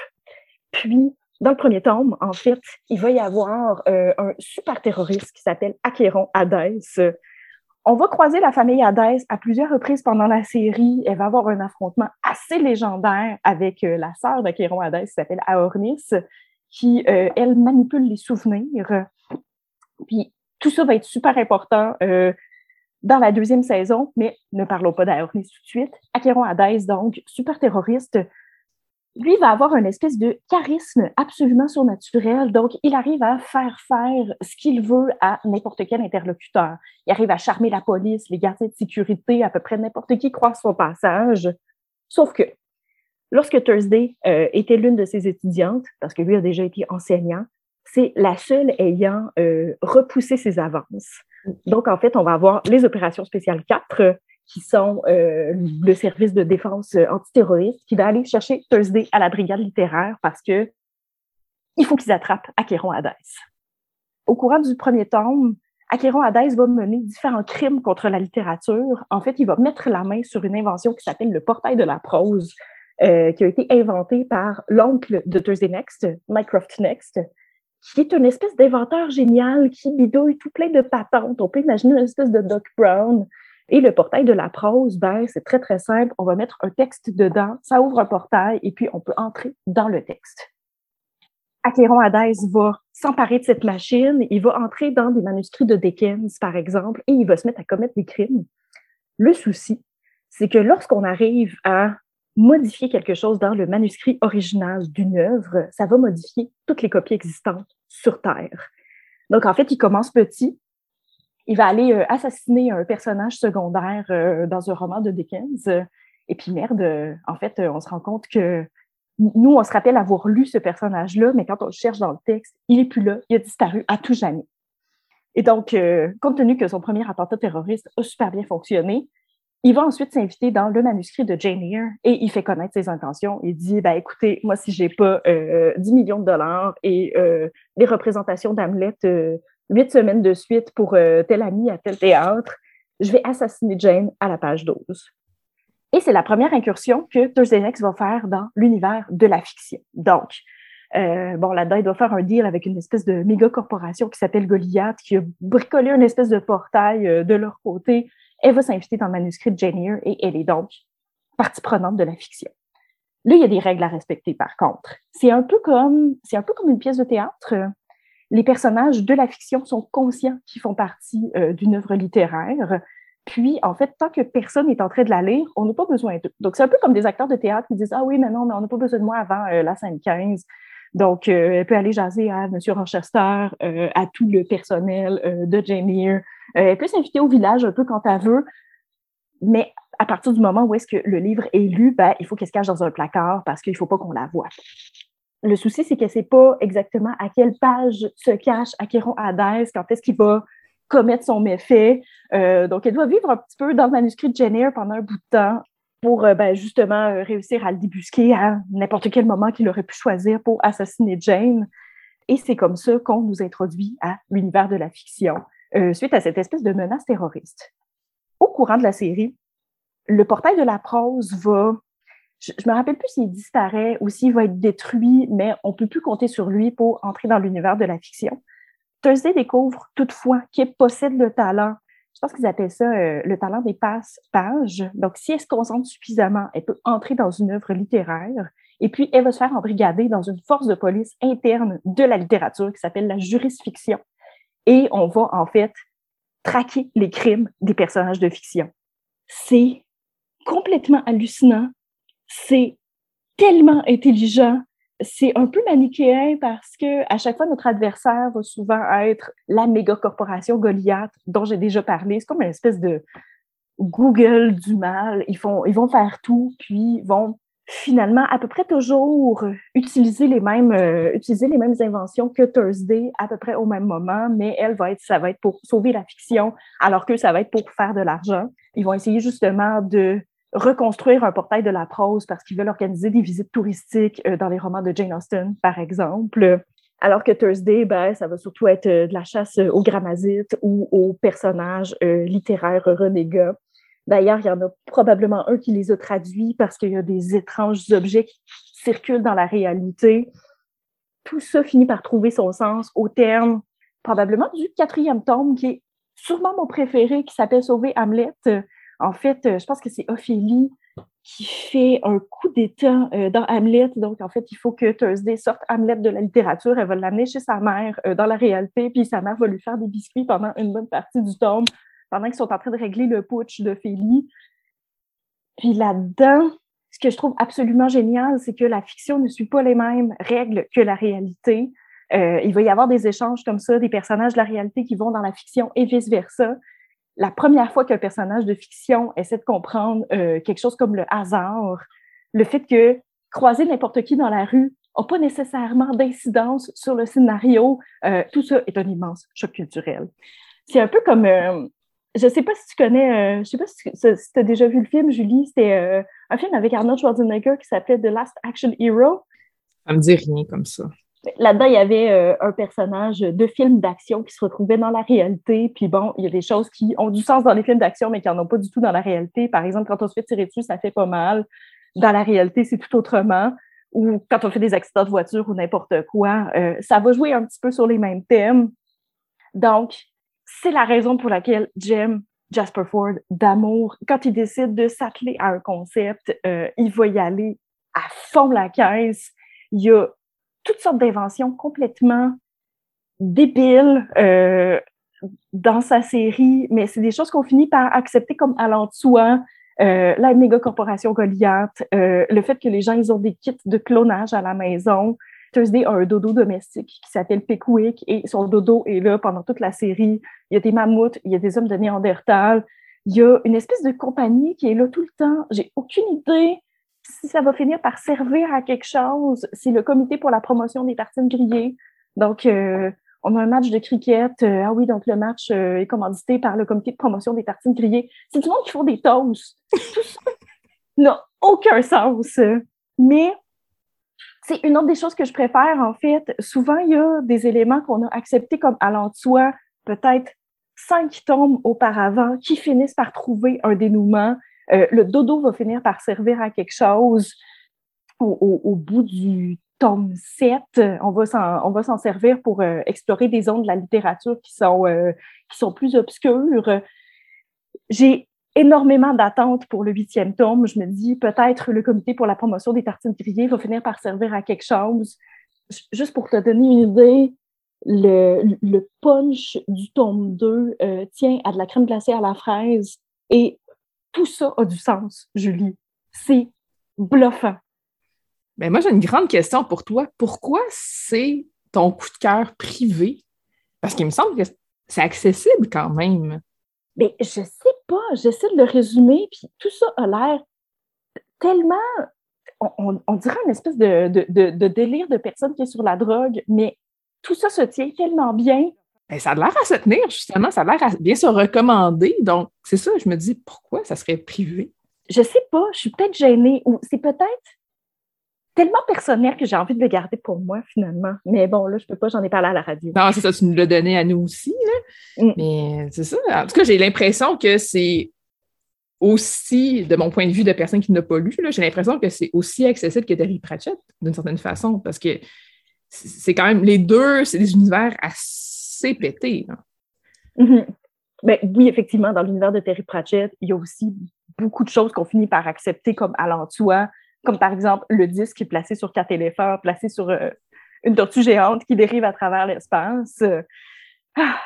Puis, dans le premier tome, en fait, il va y avoir euh, un super terroriste qui s'appelle Acheron Hadès. On va croiser la famille Hadès à plusieurs reprises pendant la série. Elle va avoir un affrontement assez légendaire avec euh, la sœur d'Acheron Hadès qui s'appelle Aornis, qui, euh, elle, manipule les souvenirs. Puis tout ça va être super important dans la deuxième saison, mais ne parlons pas d'Aornis tout de suite. Acheron Hadès, donc, super terroriste, lui va avoir une espèce de charisme absolument surnaturel. Donc, il arrive à faire faire ce qu'il veut à n'importe quel interlocuteur. Il arrive à charmer la police, les gardiens de sécurité, à peu près n'importe qui croise son passage. Sauf que, lorsque Thursday euh, était l'une de ses étudiantes, parce que lui a déjà été enseignant, c'est la seule ayant euh, repoussé ses avances. Donc, en fait, on va avoir les opérations spéciales 4, qui sont euh, le service de défense euh, antiterroriste, qui va aller chercher Thursday à la brigade littéraire parce que il faut qu'ils attrapent Acheron Hadès. Au courant du premier tome, Acheron Hadès va mener différents crimes contre la littérature. En fait, il va mettre la main sur une invention qui s'appelle le portail de la prose, euh, qui a été inventé par l'oncle de Thursday Next, Mycroft Next, qui est une espèce d'inventeur génial qui bidouille tout plein de patentes. On peut imaginer une espèce de Doc Brown et le portail de la prose, ben, c'est très, très simple. On va mettre un texte dedans, ça ouvre un portail et puis on peut entrer dans le texte. Acheron Hadès va s'emparer de cette machine, il va entrer dans des manuscrits de Dickens, par exemple, et il va se mettre à commettre des crimes. Le souci, c'est que lorsqu'on arrive à modifier quelque chose dans le manuscrit original d'une œuvre, ça va modifier toutes les copies existantes sur Terre. Donc, en fait, il commence petit, il va aller euh, assassiner un personnage secondaire euh, dans un roman de Dickens. et puis merde, euh, en fait, on se rend compte que nous, on se rappelle avoir lu ce personnage-là, mais quand on le cherche dans le texte, il est plus là, il a disparu à tout jamais. Et donc, compte tenu que son premier attentat terroriste a super bien fonctionné, il va ensuite s'inviter dans le manuscrit de Jane Eyre et il fait connaître ses intentions. Il dit, ben, écoutez, moi, si j'ai pas 10 millions de dollars et les représentations d'Hamlet huit semaines de suite pour euh, tel ami à tel théâtre, je vais assassiner Jane à la page 12. Et c'est la première incursion que Thursday Next va faire dans l'univers de la fiction. Donc, euh, bon, là-dedans, il doit faire un deal avec une espèce de méga corporation qui s'appelle Goliath, qui a bricolé une espèce de portail euh, de leur côté. Elle va s'inviter dans le manuscrit de Jane Eyre et elle est donc partie prenante de la fiction. Là, il y a des règles à respecter, par contre. C'est un peu comme, c'est un peu comme une pièce de théâtre. Les personnages de la fiction sont conscients qu'ils font partie euh, d'une œuvre littéraire. Puis, en fait, tant que personne n'est en train de la lire, on n'a pas besoin d'eux. Donc, c'est un peu comme des acteurs de théâtre qui disent Ah oui, mais non, mais on n'a pas besoin de moi avant la scène 15. Donc, euh, elle peut aller jaser à M. Rochester, euh, à tout le personnel euh, de Jane Eyre. Elle peut s'inviter au village un peu quand elle veut, mais à partir du moment où est-ce que le livre est lu, ben, il faut qu'elle se cache dans un placard parce qu'il ne faut pas qu'on la voie. Le souci, c'est qu'elle ne sait pas exactement à quelle page se cache Acheron Hadès, quand est-ce qu'il va commettre son méfait. donc, elle doit vivre un petit peu dans le manuscrit de Jane Eyre pendant un bout de temps pour euh, ben, justement euh, réussir à le débusquer à n'importe quel moment qu'il aurait pu choisir pour assassiner Jane. Et c'est comme ça qu'on nous introduit à l'univers de la fiction, euh, suite à cette espèce de menace terroriste. Au courant de la série, le portail de la prose va, je, ne me rappelle plus s'il disparaît ou s'il va être détruit, mais on peut plus compter sur lui pour entrer dans l'univers de la fiction. Thursday découvre toutefois qu'il possède le talent je pense qu'ils appellent ça euh, le talent des passe-pages. Donc, si elle se concentre suffisamment, elle peut entrer dans une œuvre littéraire et puis elle va se faire embrigader dans une force de police interne de la littérature qui s'appelle la jurisfiction. Et on va en fait traquer les crimes des personnages de fiction. C'est complètement hallucinant. C'est tellement intelligent c'est un peu manichéen parce que à chaque fois, notre adversaire va souvent être la méga corporation Goliath dont j'ai déjà parlé. C'est comme une espèce de Google du mal. Ils, ils vont faire tout, puis vont finalement à peu près toujours utiliser les mêmes, euh, utiliser les mêmes inventions que Thursday à peu près au même moment, mais elle va être, ça va être pour sauver la fiction, alors que ça va être pour faire de l'argent. Ils vont essayer justement de reconstruire un portail de la prose parce qu'ils veulent organiser des visites touristiques euh, dans les romans de Jane Austen, par exemple. Alors que Thursday, ben, ça va surtout être euh, de la chasse aux grammasites ou aux personnages euh, littéraires renégats. D'ailleurs, il y en a probablement un qui les a traduits parce qu'il y a des étranges objets qui circulent dans la réalité. Tout ça finit par trouver son sens au terme probablement du quatrième tome, qui est sûrement mon préféré, qui s'appelle Sauver Hamlet, en fait, euh, je pense que c'est Ophélie qui fait un coup d'état euh, dans Hamlet. Donc, en fait, il faut que Thursday sorte Hamlet de la littérature. Elle va l'amener chez sa mère euh, dans la réalité, puis sa mère va lui faire des biscuits pendant une bonne partie du tome, pendant qu'ils sont en train de régler le putsch d'Ophélie. Puis là-dedans, ce que je trouve absolument génial, c'est que la fiction ne suit pas les mêmes règles que la réalité. il va y avoir des échanges comme ça, des personnages de la réalité qui vont dans la fiction et vice-versa la première fois qu'un personnage de fiction essaie de comprendre euh, quelque chose comme le hasard, le fait que croiser n'importe qui dans la rue n'a pas nécessairement d'incidence sur le scénario, euh, tout ça est un immense choc culturel. C'est un peu comme, euh, je ne sais pas si tu connais, je ne sais pas si, tu as déjà vu le film, Julie, c'était un film avec Arnold Schwarzenegger qui s'appelait The Last Action Hero. Ça me dit rien comme ça. Là-dedans, il y avait euh, un personnage de film d'action qui se retrouvait dans la réalité. Puis bon, il y a des choses qui ont du sens dans les films d'action, mais qui n'en ont pas du tout dans la réalité. Par exemple, quand on se fait tirer dessus, ça fait pas mal. Dans la réalité, c'est tout autrement. Ou quand on fait des accidents de voiture ou n'importe quoi, euh, ça va jouer un petit peu sur les mêmes thèmes. Donc, c'est la raison pour laquelle j'aime Jasper Ford d'amour. Quand il décide de s'atteler à un concept, euh, il va y aller à fond la caisse. Il y a toutes sortes d'inventions complètement débiles euh, dans sa série, mais c'est des choses qu'on finit par accepter comme allant de soi. Euh, la méga corporation Goliath, le fait que les gens ils ont des kits de clonage à la maison. Thursday a un dodo domestique qui s'appelle Pickwick et son dodo est là pendant toute la série. Il y a des mammouths, il y a des hommes de Néandertal. Il y a une espèce de compagnie qui est là tout le temps. J'ai aucune idée si ça va finir par servir à quelque chose, c'est le comité pour la promotion des tartines grillées. Donc, euh, on a un match de cricket. Euh, ah oui, donc le match euh, est commandité par le comité de promotion des tartines grillées. C'est du monde qui font des toasts. Tout ça n'a aucun sens. Mais c'est une autre des choses que je préfère, en fait. Souvent, il y a des éléments qu'on a acceptés comme allant de soi, peut-être cinq tombes auparavant, qui finissent par trouver un dénouement Euh, le dodo va finir par servir à quelque chose au, bout du tome 7. On va s'en servir pour euh, explorer des zones de la littérature qui sont, euh, qui sont plus obscures. J'ai énormément d'attentes pour le huitième tome. Je me dis peut-être le comité pour la promotion des tartines grillées va finir par servir à quelque chose. Juste pour te donner une idée, le, punch du tome 2 euh, tient à de la crème glacée à la fraise et tout ça a du sens, Julie. C'est bluffant. Ben moi, j'ai une grande question pour toi. Pourquoi c'est ton coup de cœur privé? Parce qu'il me semble que c'est accessible quand même. Mais je sais pas, j'essaie de le résumer, puis tout ça a l'air tellement. On, dirait une espèce de, de, délire de personne qui est sur la drogue, mais tout ça se tient tellement bien. Ben, ça a l'air à se tenir, justement, ça a l'air à bien se recommander. Donc, c'est ça, je me dis, pourquoi ça serait privé? Je sais pas, je suis peut-être gênée, ou c'est peut-être tellement personnel que j'ai envie de le garder pour moi, finalement. Mais bon, là, je peux pas, j'en ai parlé à la radio. Non, c'est ça, tu nous l'as donné à nous aussi, là. Mm. Mais c'est ça. En tout cas, j'ai l'impression que c'est aussi, de mon point de vue de personne qui n'a pas lu, j'ai l'impression que c'est aussi accessible que Terry Pratchett, d'une certaine façon, parce que c'est quand même, les deux, c'est des univers assez pétés. Mm-hmm. Ben, oui, effectivement, dans l'univers de Terry Pratchett, il y a aussi beaucoup de choses qu'on finit par accepter comme allant soi, comme par exemple le disque qui est placé sur quatre éléphants, placé sur euh, une tortue géante qui dérive à travers l'espace. Ah,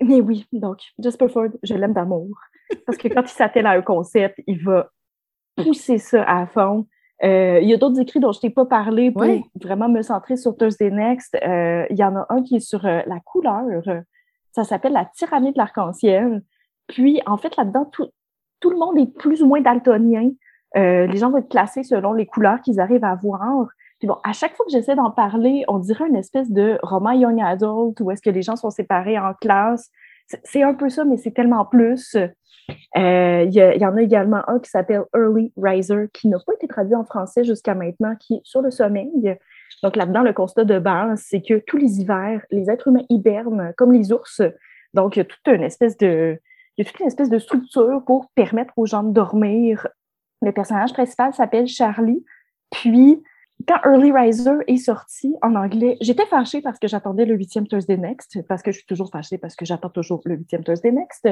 mais oui, donc, Jasper Ford, je l'aime d'amour. Parce que quand il s'attelle à un concept, il va pousser ça à fond. Euh, il y a d'autres écrits dont je t'ai pas parlé pour vraiment me centrer sur Thursday Next. Euh, il y en a un qui est sur la couleur. Ça s'appelle La tyrannie de l'arc-en-ciel. Puis, en fait, là-dedans, tout, tout le monde est plus ou moins daltonien. Euh, les gens vont être classés selon les couleurs qu'ils arrivent à voir. Puis bon, à chaque fois que j'essaie d'en parler, on dirait une espèce de roman young adult où est-ce que les gens sont séparés en classes. C'est un peu ça, mais c'est tellement plus. Euh, il y, en a également un qui s'appelle Early Riser, qui n'a pas été traduit en français jusqu'à maintenant, qui est sur le sommeil. Donc là-dedans, le constat de base, c'est que tous les hivers, les êtres humains hibernent comme les ours. Donc, il y a toute une espèce de, il y a toute une espèce de structure pour permettre aux gens de dormir le personnage principal s'appelle Charlie. Puis, quand Early Riser est sorti en anglais, j'étais fâchée parce que j'attendais le huitième Thursday Next, parce que je suis toujours fâchée parce que j'attends toujours le huitième Thursday Next.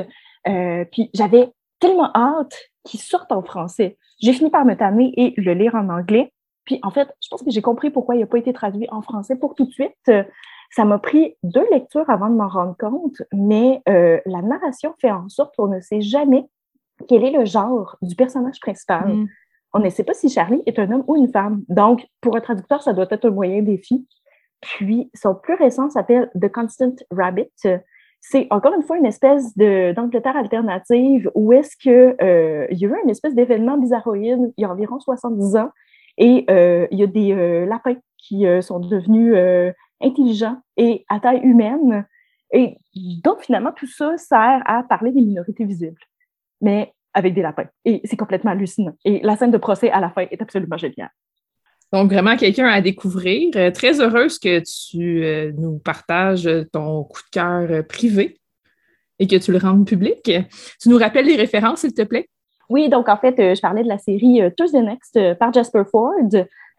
Euh, puis, j'avais tellement hâte qu'il sorte en français. J'ai fini par me tanner et le lire en anglais. Puis, en fait, je pense que j'ai compris pourquoi il n'a pas été traduit en français pour tout de suite. Ça m'a pris deux lectures avant de m'en rendre compte, mais euh, la narration fait en sorte qu'on ne sait jamais quel est le genre du personnage principal. Mm. On ne sait pas si Charlie est un homme ou une femme. Donc, pour un traducteur, ça doit être un moyen défi. Puis, son plus récent s'appelle The Constant Rabbit. C'est encore une fois une espèce d'Angleterre alternative où est-ce qu'il euh, y a eu une espèce d'événement bizarroïde il y a environ 70 ans et euh, il y a des euh, lapins qui sont devenus intelligents et à taille humaine. Et donc, finalement, tout ça sert à parler des minorités visibles mais avec des lapins. Et c'est complètement hallucinant. Et la scène de procès à la fin est absolument géniale. Donc, vraiment quelqu'un à découvrir. Euh, très heureuse que tu euh, nous partages ton coup de cœur euh, privé et que tu le rendes public. Tu nous rappelles les références, s'il te plaît? Oui, donc en fait, je parlais de la série Tuesday Next par Jasper Ford.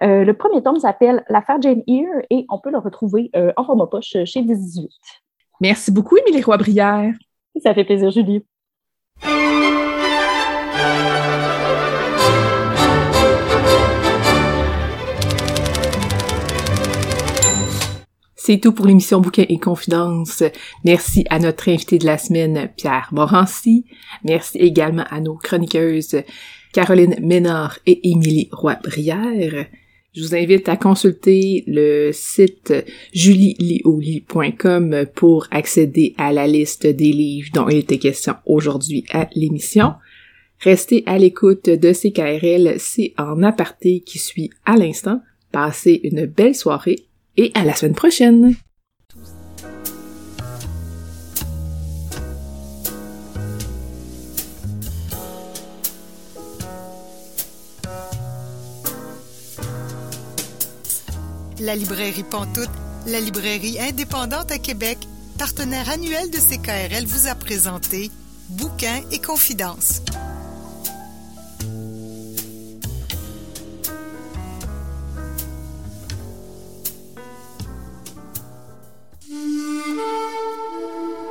le premier tome s'appelle L'affaire Jane Eyre et on peut le retrouver en format poche chez 18. Merci beaucoup, Émilie Roy-Brière. Ça fait plaisir, Julie. C'est tout pour l'émission Bouquin et Confidence. Merci à notre invité de la semaine, Pierre Morancy. Merci également à nos chroniqueuses Caroline Ménard et Émilie Roy-Brière. Je vous invite à consulter le site julielioli.com pour accéder à la liste des livres dont il était question aujourd'hui à l'émission. Restez à l'écoute de CKRL, c'est en aparté qui suit à l'instant. Passez une belle soirée et à la semaine prochaine. La librairie Pantoute, la librairie indépendante à Québec, partenaire annuel de CKRL, vous a présenté Bouquins et Confidences.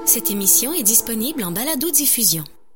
Cette émission est disponible en balado-diffusion.